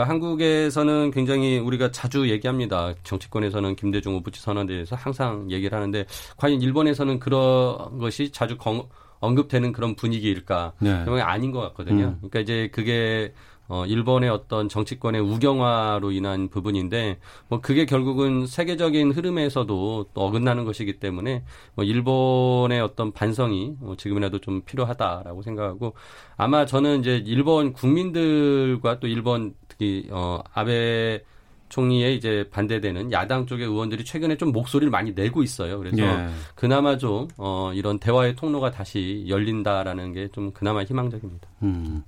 그러니까 한국에서는 굉장히 우리가 자주 얘기합니다. 정치권에서는 김대중 오부치 선언에 대해서 항상 얘기를 하는데 과연 일본에서는 그런 것이 자주 건, 언급되는 그런 분위기일까? 네. 그건 아닌 것 같거든요. 음. 그러니까 이제 그게 어, 일본의 어떤 정치권의 우경화로 인한 부분인데, 뭐, 그게 결국은 세계적인 흐름에서도 또 어긋나는 것이기 때문에, 뭐, 일본의 어떤 반성이 뭐 지금이라도 좀 필요하다라고 생각하고, 아마 저는 이제 일본 국민들과 또 일본 특히, 어, 아베 총리의 이제 반대되는 야당 쪽의 의원들이 최근에 좀 목소리를 많이 내고 있어요. 그래서 예. 그나마 좀, 어, 이런 대화의 통로가 다시 열린다라는 게 좀 그나마 희망적입니다. 음.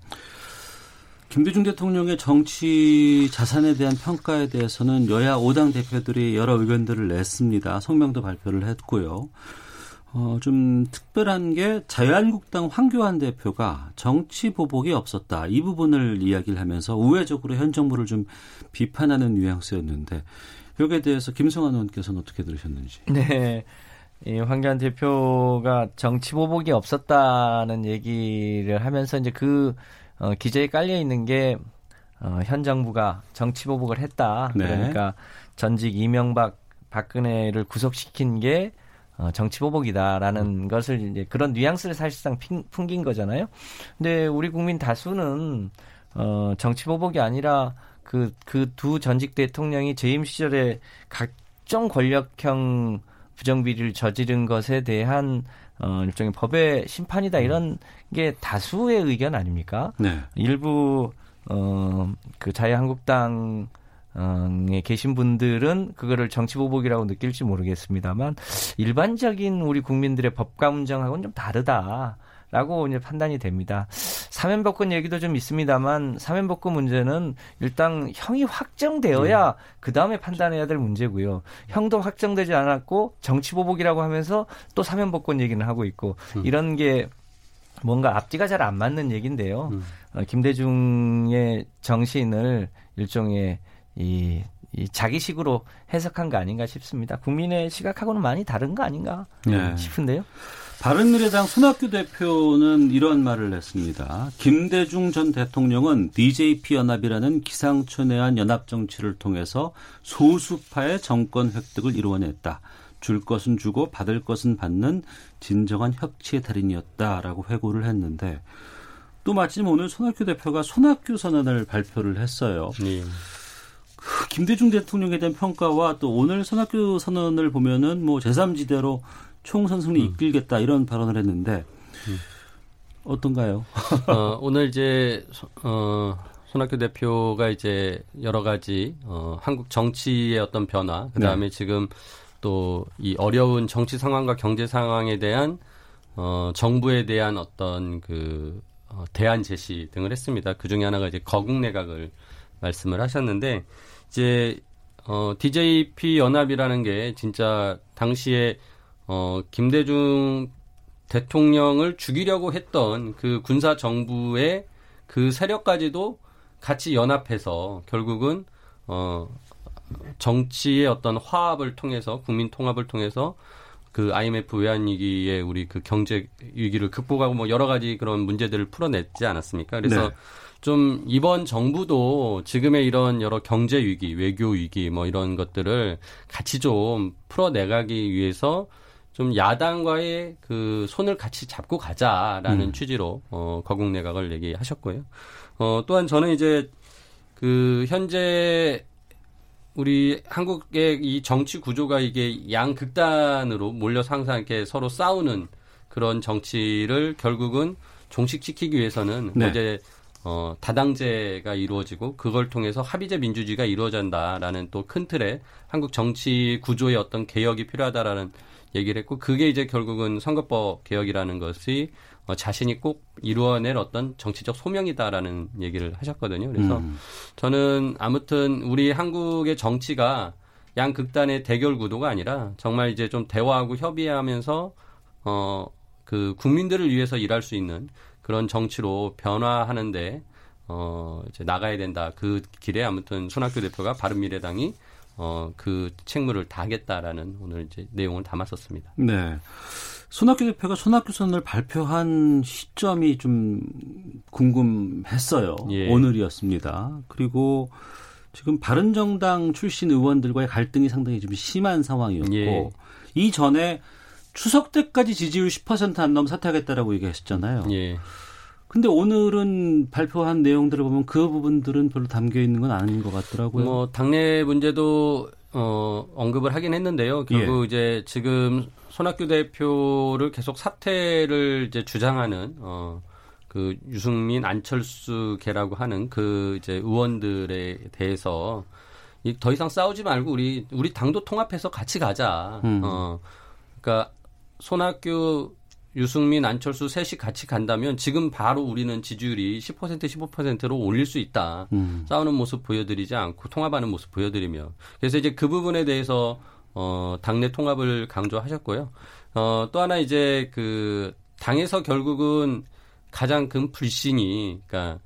김대중 대통령의 정치 자산에 대한 평가에 대해서는 여야 5당 대표들이 여러 의견들을 냈습니다. 성명도 발표를 했고요. 어, 좀 특별한 게 자유한국당 황교안 대표가 정치 보복이 없었다. 이 부분을 이야기를 하면서 우회적으로 현 정부를 좀 비판하는 뉘앙스였는데 여기에 대해서 김성환 의원께서는 어떻게 들으셨는지. 네. 이 황교안 대표가 정치 보복이 없었다는 얘기를 하면서 이제 그 어, 기재에 깔려 있는 게 어, 현 정부가 정치 보복을 했다. 네. 그러니까 전직 이명박 박근혜를 구속시킨 게 어, 정치 보복이다라는 음. 것을 이제 그런 뉘앙스를 사실상 핑, 풍긴 거잖아요. 근데 우리 국민 다수는 어, 정치 보복이 아니라 그 그 두 전직 대통령이 재임 시절에 각종 권력형 부정비리를 저지른 것에 대한 어, 일종의 법의 심판이다 음. 이런 게 다수의 의견 아닙니까? 네. 일부 어, 그 자유한국당 에 계신 분들은 그거를 정치 보복이라고 느낄지 모르겠습니다만 일반적인 우리 국민들의 법과 문정하고는 좀 다르다. 라고 이제 판단이 됩니다. 사면복권 얘기도 좀 있습니다만 사면복권 문제는 일단 형이 확정되어야 네. 그 다음에 판단해야 될 문제고요. 형도 확정되지 않았고 정치보복이라고 하면서 또 사면복권 얘기는 하고 있고 음. 이런 게 뭔가 앞뒤가 잘 안 맞는 얘기인데요. 음. 어, 김대중의 정신을 일종의 이, 이 자기식으로 해석한 거 아닌가 싶습니다. 국민의 시각하고는 많이 다른 거 아닌가 네. 싶은데요. 바른미래당 손학규 대표는 이런 말을 했습니다. 김대중 전 대통령은 DJP 연합이라는 기상천외한 연합 정치를 통해서 소수파의 정권 획득을 이루어냈다. 줄 것은 주고 받을 것은 받는 진정한 협치의 달인이었다라고 회고를 했는데 또 마침 오늘 손학규 대표가 손학규 선언을 발표를 했어요. 네. 김대중 대통령에 대한 평가와 또 오늘 손학규 선언을 보면은 뭐 제3지대로 총선 승리 음. 이끌겠다 이런 발언을 했는데 음. 어떤가요? 어, 오늘 이제 어, 손학규 대표가 이제 여러 가지 어, 한국 정치의 어떤 변화, 그 다음에 네. 지금 또 이 어려운 정치 상황과 경제 상황에 대한 어, 정부에 대한 어떤 그 어, 대안 제시 등을 했습니다. 그 중에 하나가 이제 거국 내각을 말씀을 하셨는데 이제 어, DJP 연합이라는 게 진짜 당시에 어, 김대중 대통령을 죽이려고 했던 그 군사 정부의 그 세력까지도 같이 연합해서 결국은 어 정치의 어떤 화합을 통해서 국민 통합을 통해서 그 IMF 외환 위기에 우리 그 경제 위기를 극복하고 뭐 여러 가지 그런 문제들을 풀어냈지 않았습니까? 그래서 네. 좀 이번 정부도 지금의 이런 여러 경제 위기, 외교 위기 뭐 이런 것들을 같이 좀 풀어내가기 위해서 좀 야당과의 그 손을 같이 잡고 가자라는 음. 취지로 어 거국 내각을 얘기하셨고요. 어 또한 저는 이제 그 현재 우리 한국의 이 정치 구조가 이게 양극단으로 몰려서 항상 이렇게 서로 싸우는 그런 정치를 결국은 종식시키기 위해서는 네. 어제 어, 다당제가 이루어지고 그걸 통해서 합의제 민주주의가 이루어진다라는 또 큰 틀의 한국 정치 구조의 어떤 개혁이 필요하다라는 얘기를 했고 그게 이제 결국은 선거법 개혁이라는 것이 어, 자신이 꼭 이루어낼 어떤 정치적 소명이다라는 얘기를 하셨거든요. 그래서 음. 저는 아무튼 우리 한국의 정치가 양 극단의 대결 구도가 아니라 정말 이제 좀 대화하고 협의하면서 어 그 국민들을 위해서 일할 수 있는 그런 정치로 변화하는데 어 이제 나가야 된다. 그 길에 아무튼 손학규 대표가 바른 미래당이 어, 그 책무를 다하겠다라는 오늘 이제 내용을 담았었습니다. 네. 손학규 대표가 손학규 선을 발표한 시점이 좀 궁금했어요. 예. 오늘이었습니다. 그리고 지금 바른정당 출신 의원들과의 갈등이 상당히 좀 심한 상황이었고 예. 이 전에 추석 때까지 지지율 10%안 넘으면 사퇴하겠다라고 얘기하셨잖아요. 예. 근데 오늘은 발표한 내용들을 보면 그 부분들은 별로 담겨 있는 건 아닌 것 같더라고요. 뭐 당내 문제도 어 언급을 하긴 했는데요. 결국 예. 이제 지금 손학규 대표를 계속 사퇴를 이제 주장하는 어. 그 유승민 안철수계라고 하는 그 이제 의원들에 대해서 더 이상 싸우지 말고 우리 우리 당도 통합해서 같이 가자. 음. 어. 그러니까 손학규 유승민, 안철수 셋이 같이 간다면 지금 바로 우리는 지지율이 10% 15%로 올릴 수 있다. 음. 싸우는 모습 보여드리지 않고 통합하는 모습 보여드리며 그래서 이제 그 부분에 대해서 어 당내 통합을 강조하셨고요. 어 또 하나 이제 그 당에서 결국은 가장 큰 불신이 그러니까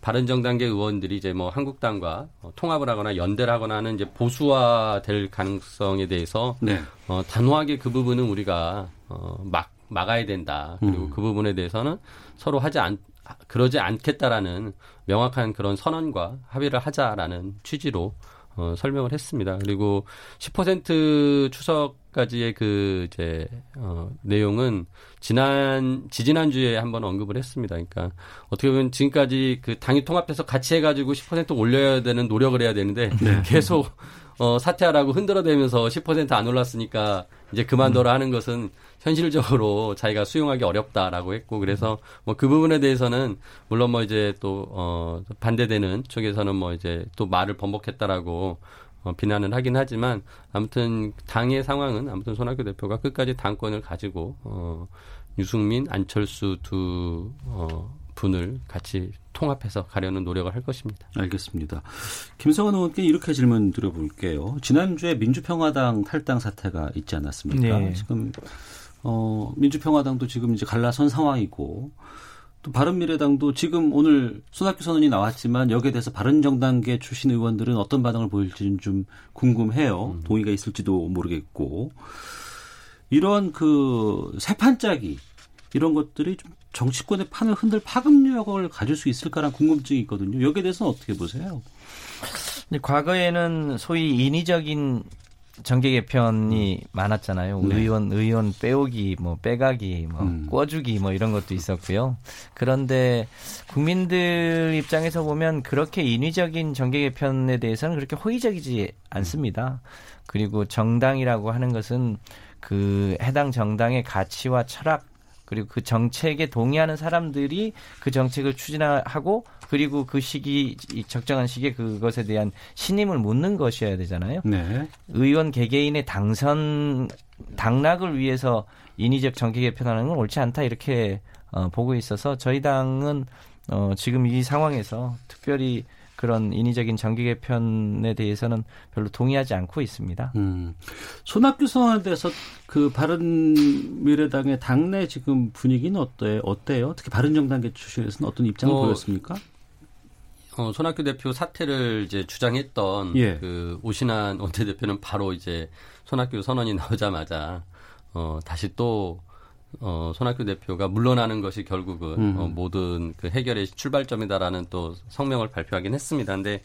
바른정당계 의원들이 이제 뭐 한국당과 어, 통합을 하거나 연대를 하거나 하는 이제 보수화 될 가능성에 대해서 네. 어, 단호하게 그 부분은 우리가 어, 막 막아야 된다. 그리고 음. 그 부분에 대해서는 서로 하지 않 그러지 않겠다라는 명확한 그런 선언과 합의를 하자라는 취지로 어, 설명을 했습니다. 그리고 10% 추석까지의 그 이제 어, 내용은 지난 지지난 주에 한번 언급을 했습니다. 그러니까 어떻게 보면 지금까지 그 당이 통합해서 같이 해가지고 10% 올려야 되는 노력을 해야 되는데 네. 계속 어, 사퇴하라고 흔들어대면서 10%안 올랐으니까 이제 그만둬라 음. 하는 것은 현실적으로 자기가 수용하기 어렵다라고 했고 그래서 뭐 그 부분에 대해서는 물론 뭐 이제 또 어 반대되는 쪽에서는 뭐 이제 또 말을 번복했다라고 어, 비난을 하긴 하지만 아무튼 당의 상황은 아무튼 손학규 대표가 끝까지 당권을 가지고 어 유승민, 안철수 두 어, 분을 같이 통합해서 가려는 노력을 할 것입니다. 알겠습니다. 김성환 의원께 이렇게 질문 드려볼게요. 지난주에 민주평화당 탈당 사태가 있지 않았습니까? 네. 지금 어, 민주평화당도 지금 이제 갈라선 상황이고 또 바른미래당도 지금 오늘 손학규 선언이 나왔지만 여기에 대해서 바른정당계 출신 의원들은 어떤 반응을 보일지는 좀 궁금해요. 음. 동의가 있을지도 모르겠고 이런 그 세판짜기 이런 것들이 좀 정치권의 판을 흔들 파급력을 가질 수 있을까라는 궁금증이 있거든요. 여기에 대해서는 어떻게 보세요? 과거에는 소위 인위적인 정계 개편이 음. 많았잖아요. 네. 의원 의원 빼오기, 뭐 빼가기, 뭐 음. 꿔주기, 뭐 이런 것도 있었고요. 그런데 국민들 입장에서 보면 그렇게 인위적인 정계 개편에 대해서는 그렇게 호의적이지 않습니다. 그리고 정당이라고 하는 것은 그 해당 정당의 가치와 철학 그리고 그 정책에 동의하는 사람들이 그 정책을 추진하고 그리고 그 시기 적정한 시기에 그것에 대한 신임을 묻는 것이어야 되잖아요. 네. 의원 개개인의 당선 당락을 위해서 인위적 정계 개편하는 건 옳지 않다 이렇게 어, 보고 있어서 저희 당은 어, 지금 이 상황에서 특별히 그런 인위적인 정기 개편에 대해서는 별로 동의하지 않고 있습니다. 음. 손학규 선언에 대해서 그 바른미래당의 당내 지금 분위기는 어때요? 어때요? 특히 바른정당계 출신에서는 어떤 입장을 어, 보였습니까? 어, 손학규 대표 사퇴를 이제 주장했던 예. 그 오신환 원내대표는 바로 이제 손학규 선언이 나오자마자 어, 다시 또 어, 손학규 대표가 물러나는 것이 결국은 음. 어, 모든 그 해결의 출발점이다라는 또 성명을 발표하긴 했습니다. 근데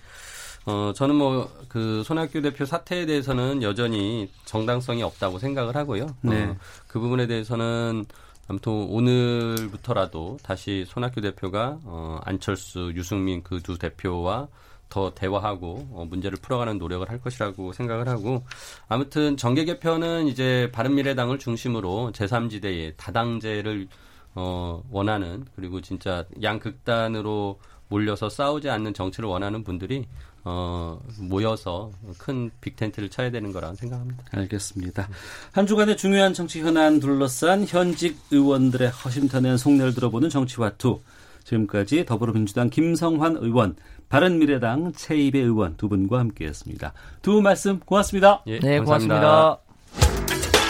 어, 저는 뭐 그 손학규 대표 사태에 대해서는 여전히 정당성이 없다고 생각을 하고요. 네. 어, 그 부분에 대해서는 아무튼 오늘부터라도 다시 손학규 대표가 어, 안철수, 유승민 그 두 대표와 더 대화하고 어, 문제를 풀어가는 노력을 할 것이라고 생각을 하고 아무튼 정계 개편은 이제 바른미래당을 중심으로 제3지대의 다당제를 어, 원하는 그리고 진짜 양극단으로 몰려서 싸우지 않는 정치를 원하는 분들이 어, 모여서 큰 빅텐트를 쳐야 되는 거라 생각합니다. 알겠습니다. 한 주간의 중요한 정치 현안 둘러싼 현직 의원들의 허심탄회한 속내를 들어보는 정치화투. 지금까지 더불어민주당 김성환 의원, 바른미래당 최입의 의원 두 분과 함께했습니다. 두 분 말씀 고맙습니다. 예, 네, 고맙습니다. 고맙습니다.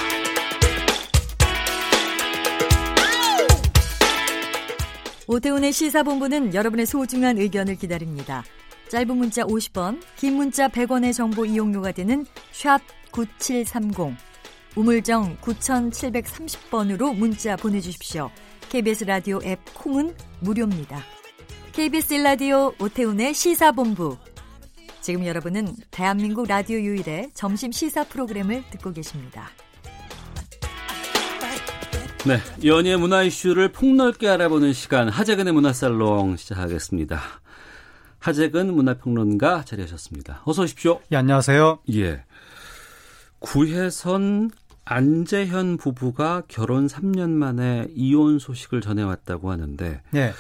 오태훈의 시사본부는 여러분의 소중한 의견을 기다립니다. 짧은 문자 50원, 긴 문자 100원의 정보 이용료가 되는 샵 9730, 우물정 9730번으로 문자 보내주십시오. KBS 라디오 앱 콩은 무료입니다. KBS 라디오 오태훈의 시사본부. 지금 여러분은 대한민국 라디오 유일의 점심 시사 프로그램을 듣고 계십니다. 네, 연예 문화 이슈를 폭넓게 알아보는 시간 하재근의 문화살롱 시작하겠습니다. 하재근 문화평론가 자리하셨습니다. 어서 오십시오. 예, 안녕하세요. 예. 구혜선 안재현 부부가 결혼 3년 만에 이혼 소식을 전해왔다고 하는데 예.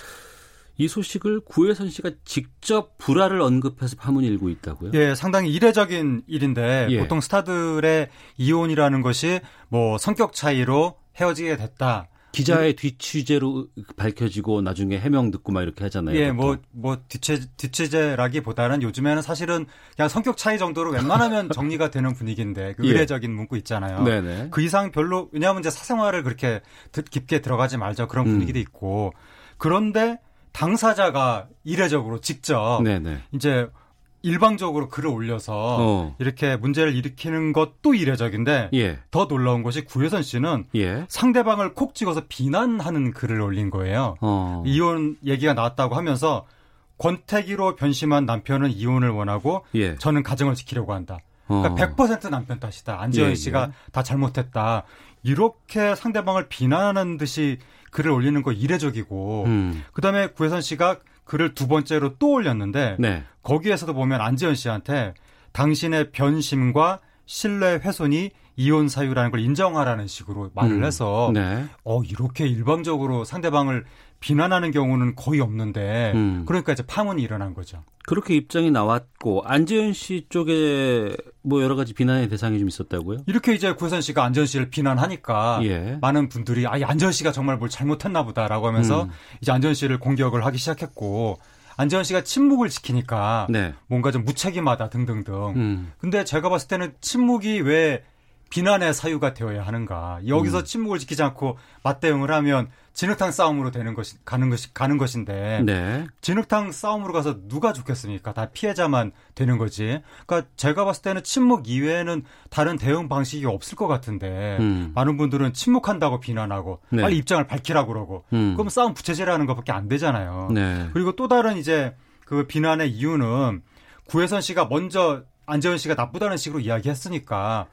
이 소식을 구혜선 씨가 직접 불화를 언급해서 파문이 일고 있다고요? 예, 상당히 이례적인 일인데 예. 보통 스타들의 이혼이라는 것이 뭐 성격 차이로 헤어지게 됐다. 기자의 뒤취재로 밝혀지고 나중에 해명 듣고 막 이렇게 하잖아요. 예, 보통. 뭐, 뭐, 뒤체, 뒤체제라기보다는 요즘에는 사실은 그냥 성격 차이 정도로 웬만하면 정리가 되는 분위기인데, 그 예. 의례적인 문구 있잖아요. 네네. 그 이상 별로, 왜냐하면 이제 사생활을 그렇게 듣- 깊게 들어가지 말자 그런 음. 분위기도 있고, 그런데 당사자가 이례적으로 직접 네네. 이제 일방적으로 글을 올려서 어. 이렇게 문제를 일으키는 것도 이례적인데 예. 더 놀라운 것이 구혜선 씨는 예. 상대방을 콕 찍어서 비난하는 글을 올린 거예요. 어. 이혼 얘기가 나왔다고 하면서 권태기로 변심한 남편은 이혼을 원하고 예. 저는 가정을 지키려고 한다. 그러니까 어. 100% 남편 탓이다. 안지현 예, 씨가 예. 다 잘못했다. 이렇게 상대방을 비난하는 듯이 글을 올리는 거 이례적이고 음. 그다음에 구혜선 씨가 글을 두 번째로 또 올렸는데 네. 거기에서도 보면 안지현 씨한테 당신의 변심과 신뢰 훼손이 이혼 사유라는 걸 인정하라는 식으로 말을 음. 해서 네. 어 이렇게 일방적으로 상대방을 비난하는 경우는 거의 없는데 음. 그러니까 이제 파문이 일어난 거죠. 그렇게 입장이 나왔고 안재현 씨 쪽에 뭐 여러 가지 비난의 대상이 좀 있었다고요? 이렇게 이제 구혜선 씨가 안전 씨를 비난하니까 예. 많은 분들이 아, 이 안전 씨가 정말 뭘 잘못했나 보다라고 하면서 음. 이제 안전 씨를 공격을 하기 시작했고 안전 씨가 침묵을 지키니까 네. 뭔가 좀 무책임하다 등등등. 음. 근데 제가 봤을 때는 침묵이 왜 비난의 사유가 되어야 하는가? 음. 여기서 침묵을 지키지 않고 맞대응을 하면 진흙탕 싸움으로 되는 것이 가는 것이 가는 것인데 네. 진흙탕 싸움으로 가서 누가 좋겠습니까? 다 피해자만 되는 거지. 그러니까 제가 봤을 때는 침묵 이외에는 다른 대응 방식이 없을 것 같은데 음. 많은 분들은 침묵한다고 비난하고 네. 빨리 입장을 밝히라고 그러고 음. 그럼 싸움 부채질하는 것밖에 안 되잖아요. 네. 그리고 또 다른 이제 그 비난의 이유는 구혜선 씨가 먼저 안재현 씨가 나쁘다는 식으로 이야기했으니까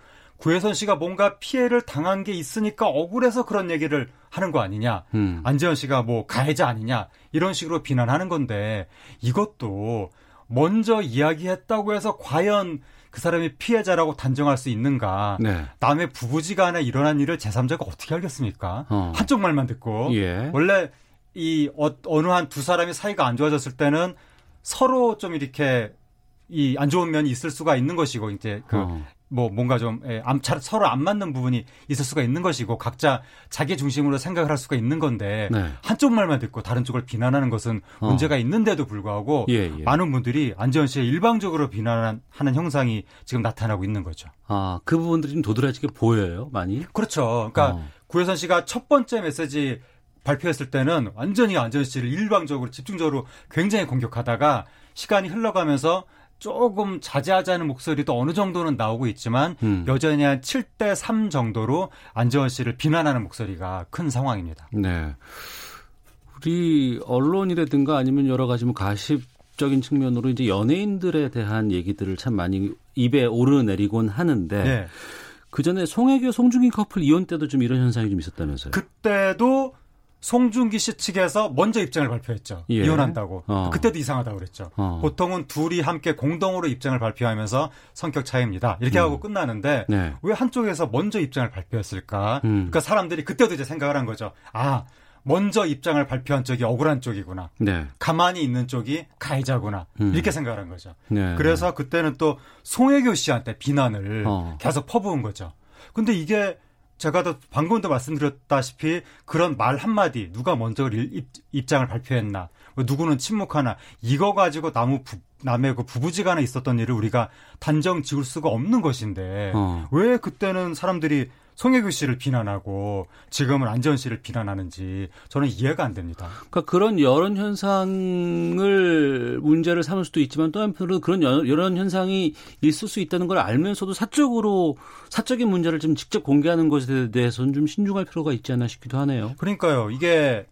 구혜선 씨가 뭔가 피해를 당한 게 있으니까 억울해서 그런 얘기를 하는 거 아니냐. 음. 안재현 씨가 뭐 가해자 아니냐. 이런 식으로 비난하는 건데 이것도 먼저 이야기했다고 해서 과연 그 사람이 피해자라고 단정할 수 있는가. 네. 남의 부부지간에 일어난 일을 제3자가 어떻게 알겠습니까? 어. 한쪽 말만 듣고. 예. 원래 이 어, 어느 한 두 사람이 사이가 안 좋아졌을 때는 서로 좀 이렇게 이 안 좋은 면이 있을 수가 있는 것이고 이제 그 어. 뭐 뭔가 좀 예, 안- 잘- 서로 안 맞는 부분이 있을 수가 있는 것이고 각자 자기 중심으로 생각을 할 수가 있는 건데 네. 한쪽 말만 듣고 다른 쪽을 비난하는 것은 어. 문제가 있는데도 불구하고 예, 예. 많은 분들이 안재현 씨를 일방적으로 비난하는 형상이 지금 나타나고 있는 거죠. 아, 그 부분들이 좀 도드라지게 보여요, 많이? 그렇죠. 그러니까 어. 구혜선 씨가 첫 번째 메시지 발표했을 때는 완전히 안전 씨를 일방적으로 집중적으로 굉장히 공격하다가 시간이 흘러가면서 조금 자제하자는 목소리도 어느 정도는 나오고 있지만 음. 여전히 한 7대 3 정도로 안재원 씨를 비난하는 목소리가 큰 상황입니다. 네. 우리 언론이라든가 아니면 여러 가지 뭐 가십 적인 측면으로 이제 연예인들에 대한 얘기들을 참 많이 입에 오르내리곤 하는데 네. 그 전에 송혜교, 송중기 커플 이혼 때도 좀 이런 현상이 좀 있었다면서요? 그때도 송중기 씨 측에서 먼저 입장을 발표했죠. 예. 이혼한다고. 어. 그때도 이상하다고 그랬죠. 어. 보통은 둘이 함께 공동으로 입장을 발표하면서 성격 차이입니다. 이렇게 하고 끝나는데 네. 왜 한쪽에서 먼저 입장을 발표했을까? 음. 그러니까 사람들이 그때도 이제 생각을 한 거죠. 아, 먼저 입장을 발표한 쪽이 억울한 쪽이구나. 네. 가만히 있는 쪽이 가해자구나. 음. 이렇게 생각을 한 거죠. 네. 그래서 그때는 또 송혜교 씨한테 비난을 어. 계속 퍼부은 거죠. 근데 이게 제가 도 방금도 말씀드렸다시피 그런 말 한마디 누가 먼저 입, 입장을 발표했나 뭐 누구는 침묵하나 이거 가지고 나무 부, 남의 그 부부지간에 있었던 일을 우리가 단정 지을 수가 없는 것인데 어. 왜 그때는 사람들이 송혜교 씨를 비난하고 지금은 안지원 씨를 비난하는지 저는 이해가 안 됩니다. 그러니까 그런 여론 현상을 문제를 삼을 수도 있지만 또 한편으로 그런 여론 현상이 있을 수 있다는 걸 알면서도 사적으로 사적인 문제를 좀 직접 공개하는 것에 대해서는 좀 신중할 필요가 있지 않나 싶기도 하네요. 그러니까요. 이게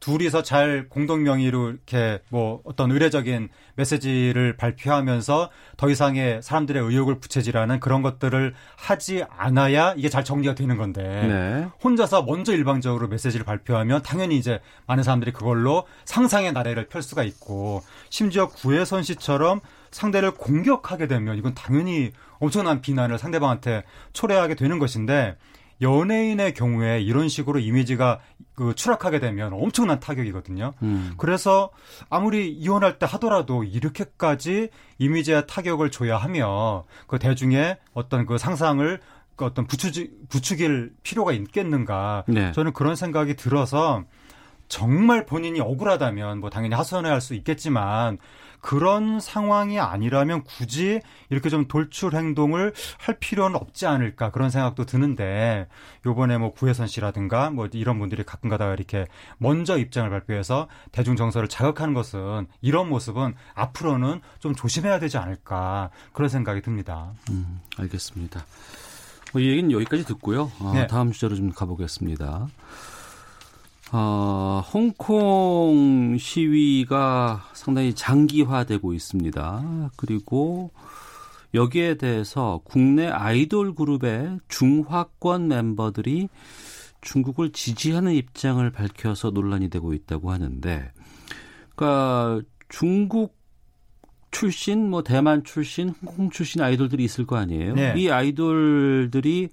둘이서 잘 공동 명의로 이렇게 뭐 어떤 의례적인 메시지를 발표하면서 더 이상의 사람들의 의욕을 부채질하는 그런 것들을 하지 않아야 이게 잘 정리가 되는 건데 네. 혼자서 먼저 일방적으로 메시지를 발표하면 당연히 이제 많은 사람들이 그걸로 상상의 나래를 펼 수가 있고 심지어 구혜선 씨처럼 상대를 공격하게 되면 이건 당연히 엄청난 비난을 상대방한테 초래하게 되는 것인데 연예인의 경우에 이런 식으로 이미지가 그 추락하게 되면 엄청난 타격이거든요. 음. 그래서 아무리 이혼할 때 하더라도 이렇게까지 이미지에 타격을 줘야 하며 그 대중의 어떤 그 상상을 그 어떤 부추기, 부추길 필요가 있겠는가. 네. 저는 그런 생각이 들어서 정말 본인이 억울하다면 뭐 당연히 하소연할 수 있겠지만 그런 상황이 아니라면 굳이 이렇게 좀 돌출 행동을 할 필요는 없지 않을까 그런 생각도 드는데 요번에 뭐 구혜선 씨라든가 뭐 이런 분들이 가끔 가다가 이렇게 먼저 입장을 발표해서 대중 정서를 자극하는 것은 이런 모습은 앞으로는 좀 조심해야 되지 않을까 그런 생각이 듭니다. 음, 알겠습니다. 뭐이 얘기는 여기까지 듣고요. 어, 네. 다음 주제로 좀 가보겠습니다. 어, 홍콩 시위가 상당히 장기화되고 있습니다. 그리고 여기에 대해서 국내 아이돌 그룹의 중화권 멤버들이 중국을 지지하는 입장을 밝혀서 논란이 되고 있다고 하는데, 그러니까 중국 출신, 뭐 대만 출신, 홍콩 출신 아이돌들이 있을 거 아니에요. 네. 이 아이돌들이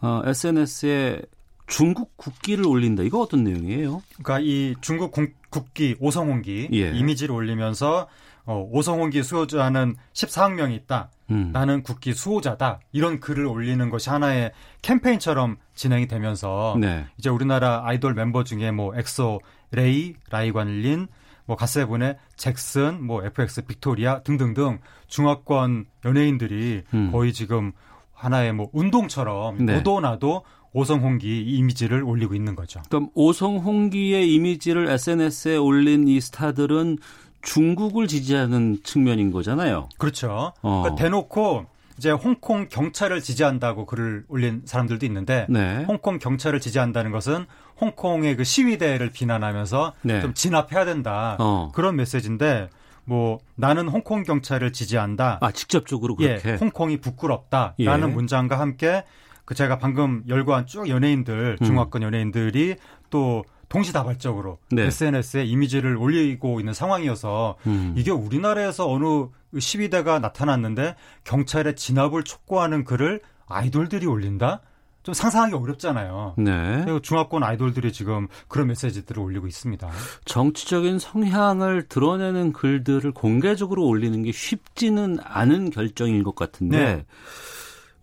어, SNS에 중국 국기를 올린다. 이거 어떤 내용이에요? 그러니까 이 중국 국기 오성홍기 예. 이미지를 올리면서 어, 오성홍기 수호자는 14억 명이 있다. 음. 나는 국기 수호자다. 이런 글을 올리는 것이 하나의 캠페인처럼 진행이 되면서 네. 이제 우리나라 아이돌 멤버 중에 뭐 엑소, 레이, 라이관린, 뭐 갓세븐의 잭슨, 뭐 FX 빅토리아 등등등 중화권 연예인들이 음. 거의 지금 하나의 뭐 운동처럼 네. 너도 나도 오성홍기 이미지를 올리고 있는 거죠. 그럼 오성홍기의 이미지를 SNS에 올린 이 스타들은 중국을 지지하는 측면인 거잖아요. 그렇죠. 어. 그러니까 대놓고 이제 홍콩 경찰을 지지한다고 글을 올린 사람들도 있는데 네. 홍콩 경찰을 지지한다는 것은 홍콩의 그 시위대를 비난하면서 네. 좀 진압해야 된다 어. 그런 메시지인데 뭐 나는 홍콩 경찰을 지지한다. 아 직접적으로 그렇게 예, 홍콩이 부끄럽다라는 예. 문장과 함께 그 제가 방금 열거한 쭉 연예인들 음. 중화권 연예인들이 또 동시다발적으로 네. SNS에 이미지를 올리고 있는 상황이어서 음. 이게 우리나라에서 어느 시위대가 나타났는데 경찰의 진압을 촉구하는 글을 아이돌들이 올린다? 좀 상상하기 어렵잖아요. 네. 그리고 중화권 아이돌들이 지금 그런 메시지들을 올리고 있습니다. 정치적인 성향을 드러내는 글들을 공개적으로 올리는 게 쉽지는 않은 결정인 것 같은데 네.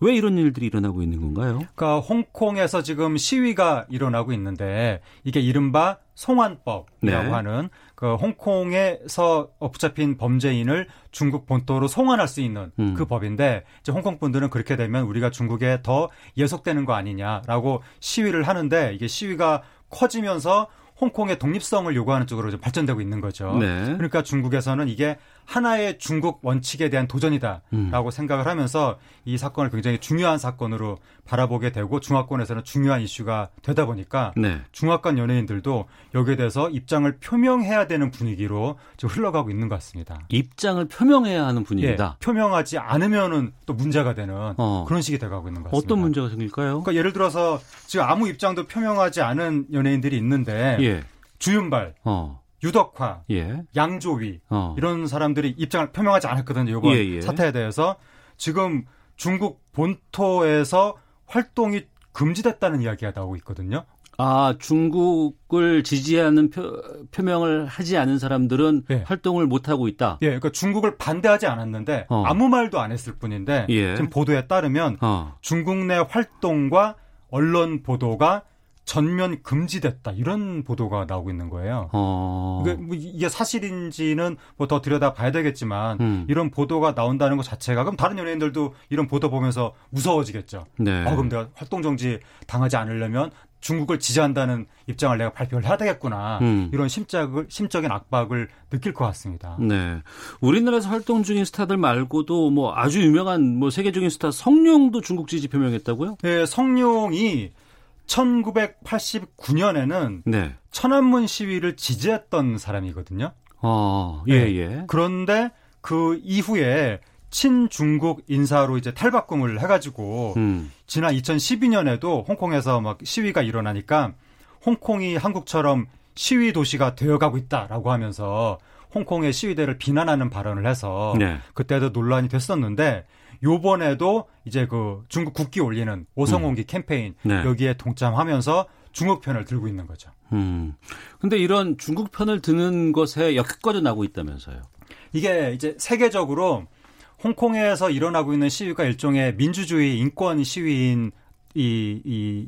왜 이런 일들이 일어나고 있는 건가요? 그러니까 홍콩에서 지금 시위가 일어나고 있는데 이게 이른바 송환법이라고 네. 하는 그 홍콩에서 붙잡힌 범죄인을 중국 본토로 송환할 수 있는 음. 그 법인데 이제 홍콩 분들은 그렇게 되면 우리가 중국에 더 예속되는 거 아니냐라고 시위를 하는데 이게 시위가 커지면서 홍콩의 독립성을 요구하는 쪽으로 발전되고 있는 거죠. 네. 그러니까 중국에서는 이게 하나의 중국 원칙에 대한 도전이다라고 음. 생각을 하면서 이 사건을 굉장히 중요한 사건으로 바라보게 되고 중화권에서는 중요한 이슈가 되다 보니까 네. 중화권 연예인들도 여기에 대해서 입장을 표명해야 되는 분위기로 지금 흘러가고 있는 것 같습니다. 입장을 표명해야 하는 분위기다. 예, 표명하지 않으면은 또 문제가 되는 어. 그런 식이 돼가고 있는 것 같습니다. 어떤 문제가 생길까요? 그러니까 예를 들어서 지금 아무 입장도 표명하지 않은 연예인들이 있는데 예. 주윤발, 어. 유덕화, 예. 양조위 어. 이런 사람들이 입장을 표명하지 않았거든요. 이번 예, 예. 사태에 대해서 지금 중국 본토에서 활동이 금지됐다는 이야기가 나오고 있거든요. 아, 중국을 지지하는 표, 표명을 하지 않은 사람들은 예. 활동을 못 하고 있다. 예, 그러니까 중국을 반대하지 않았는데 어. 아무 말도 안 했을 뿐인데 예. 지금 보도에 따르면 어. 중국 내 활동과 언론 보도가 전면 금지됐다 이런 보도가 나오고 있는 거예요. 어. 이게, 뭐 이게 사실인지는 뭐 더 들여다 봐야 되겠지만 음. 이런 보도가 나온다는 것 자체가 그럼 다른 연예인들도 이런 보도 보면서 무서워지겠죠. 네. 아, 그럼 내가 활동 정지 당하지 않으려면 중국을 지지한다는 입장을 내가 발표를 해야 되겠구나. 음. 이런 심적을 심적인 압박을 느낄 것 같습니다. 네. 우리나라에서 활동 중인 스타들 말고도 뭐 아주 유명한 뭐 세계적인 스타 성룡도 중국 지지 표명했다고요? 네, 성룡이 1989년에는 네. 천안문 시위를 지지했던 사람이거든요. 어, 예, 예. 그런데 그 이후에 친중국 인사로 이제 탈바꿈을 해가지고 음. 지난 2012년에도 홍콩에서 막 시위가 일어나니까 홍콩이 한국처럼 시위 도시가 되어가고 있다라고 하면서 홍콩의 시위대를 비난하는 발언을 해서 네. 그때도 논란이 됐었는데 요번에도 이제 그 중국 국기 올리는 오성홍기 캠페인 네. 여기에 동참하면서 중국 편을 들고 있는 거죠. 음. 근데 이런 중국 편을 드는 것에 역효과도 나고 있다면서요. 이게 이제 세계적으로 홍콩에서 일어나고 있는 시위가 일종의 민주주의 인권 시위인 이, 이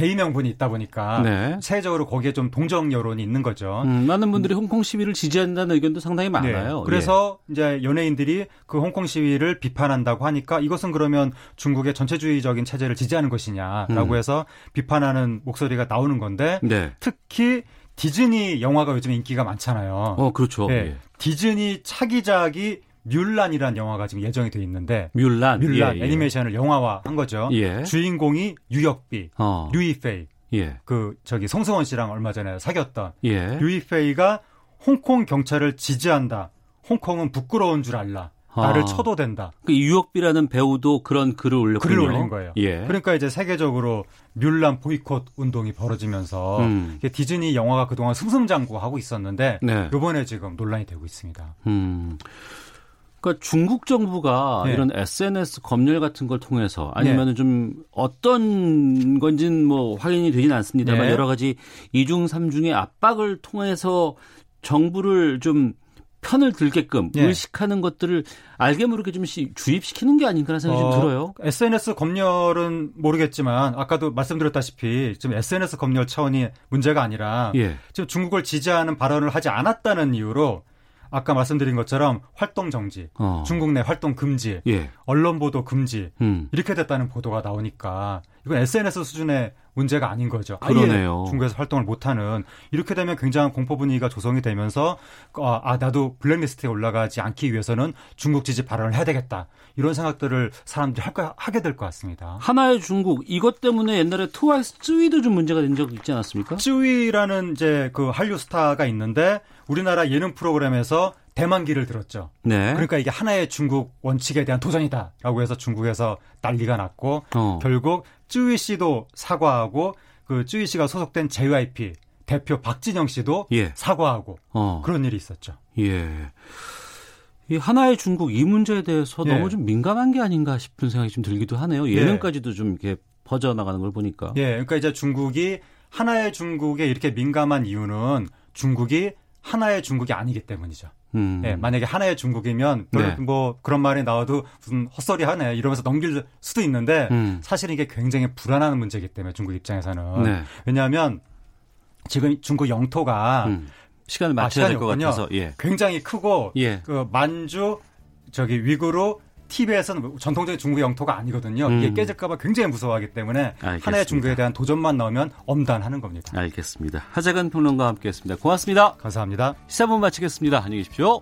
대의명분이 있다 보니까 네. 세계적으로 거기에 좀 동정 여론이 있는 거죠. 음, 많은 분들이 홍콩 시위를 지지한다는 의견도 상당히 많아요. 네. 그래서 이제 연예인들이 그 홍콩 시위를 비판한다고 하니까 이것은 그러면 중국의 전체주의적인 체제를 지지하는 것이냐라고 음. 해서 비판하는 목소리가 나오는 건데 예. 네. 특히 디즈니 영화가 요즘 인기가 많잖아요. 어, 그렇죠. 네. 예. 디즈니 차기작이 뮬란이라는 영화가 지금 예정이 돼 있는데 뮬란. 뮬란 예, 예. 애니메이션을 영화화 한 거죠. 예. 주인공이 유역비, 어. 류이페이. 예. 그 저기 송승헌 씨랑 얼마 전에 사귀었던 예. 류이페이가 홍콩 경찰을 지지한다. 홍콩은 부끄러운 줄 알라. 나를 아. 쳐도 된다. 그 유혁비라는 배우도 그런 글을 올렸군요. 글을 올린 거예요. 예. 그러니까 이제 세계적으로 뮬란 보이콧 운동이 벌어지면서 음. 디즈니 영화가 그동안 승승장구하고 있었는데 네. 이번에 지금 논란이 되고 있습니다. 음. 그러니까 중국 정부가 네. 이런 SNS 검열 같은 걸 통해서 아니면은 좀 어떤 건지는 뭐 확인이 되진 않습니다만 네. 여러 가지 이중 삼중의 압박을 통해서 정부를 좀 편을 들게끔 네. 의식하는 것들을 알게 모르게 좀 시- 주입시키는 게 아닌가라는 생각이 어, 좀 들어요. SNS 검열은 모르겠지만 아까도 말씀드렸다시피 지금 SNS 검열 차원이 문제가 아니라 예. 지금 중국을 지지하는 발언을 하지 않았다는 이유로 아까 말씀드린 것처럼 활동 정지, 어. 중국 내 활동 금지, 예. 언론 보도 금지 음. 이렇게 됐다는 보도가 나오니까 이건 SNS 수준의 문제가 아닌 거죠. 그러네요. 중국에서 활동을 못하는 이렇게 되면 굉장한 공포 분위기가 조성이 되면서 아, 아, 나도 블랙리스트에 올라가지 않기 위해서는 중국 지지 발언을 해야 되겠다 이런 생각들을 사람들이 할 거, 하게 될 것 같습니다. 하나의 중국 이것 때문에 옛날에 트와이스 쯔위도 좀 문제가 된 적 있지 않았습니까? 쯔위라는 이제 그 한류 스타가 있는데 우리나라 예능 프로그램에서 대만기를 들었죠. 네. 그러니까 이게 하나의 중국 원칙에 대한 도전이다라고 해서 중국에서 난리가 났고 어. 결국 쯔위 씨도 사과하고 그 쯔위 씨가 소속된 JYP 대표 박진영 씨도 예. 사과하고 어. 그런 일이 있었죠. 예. 이 하나의 중국 이 문제에 대해서 예. 너무 좀 민감한 게 아닌가 싶은 생각이 좀 들기도 하네요. 예능까지도 좀 이렇게 퍼져나가는 걸 보니까. 예, 그러니까 이제 중국이 하나의 중국에 이렇게 민감한 이유는 중국이 하나의 중국이 아니기 때문이죠. 음. 예, 만약에 하나의 중국이면 네. 뭐 그런 말이 나와도 무슨 헛소리 하네 이러면서 넘길 수도 있는데 음. 사실 이게 굉장히 불안한 문제이기 때문에 중국 입장에서는 네. 왜냐하면 지금 중국 영토가 음. 시간을 아, 맞춰야 될것 시간이 같아서. 예. 굉장히 크고 예. 그 만주 저기 위구르 티베트는 전통적인 중국 영토가 아니거든요. 이게 음. 깨질까봐 굉장히 무서워하기 때문에 알겠습니다. 하나의 중국에 대한 도전만 나오면 엄단하는 겁니다. 알겠습니다. 하재근 평론가와 함께했습니다. 고맙습니다. 감사합니다. 시사분 마치겠습니다. 안녕히 계십시오.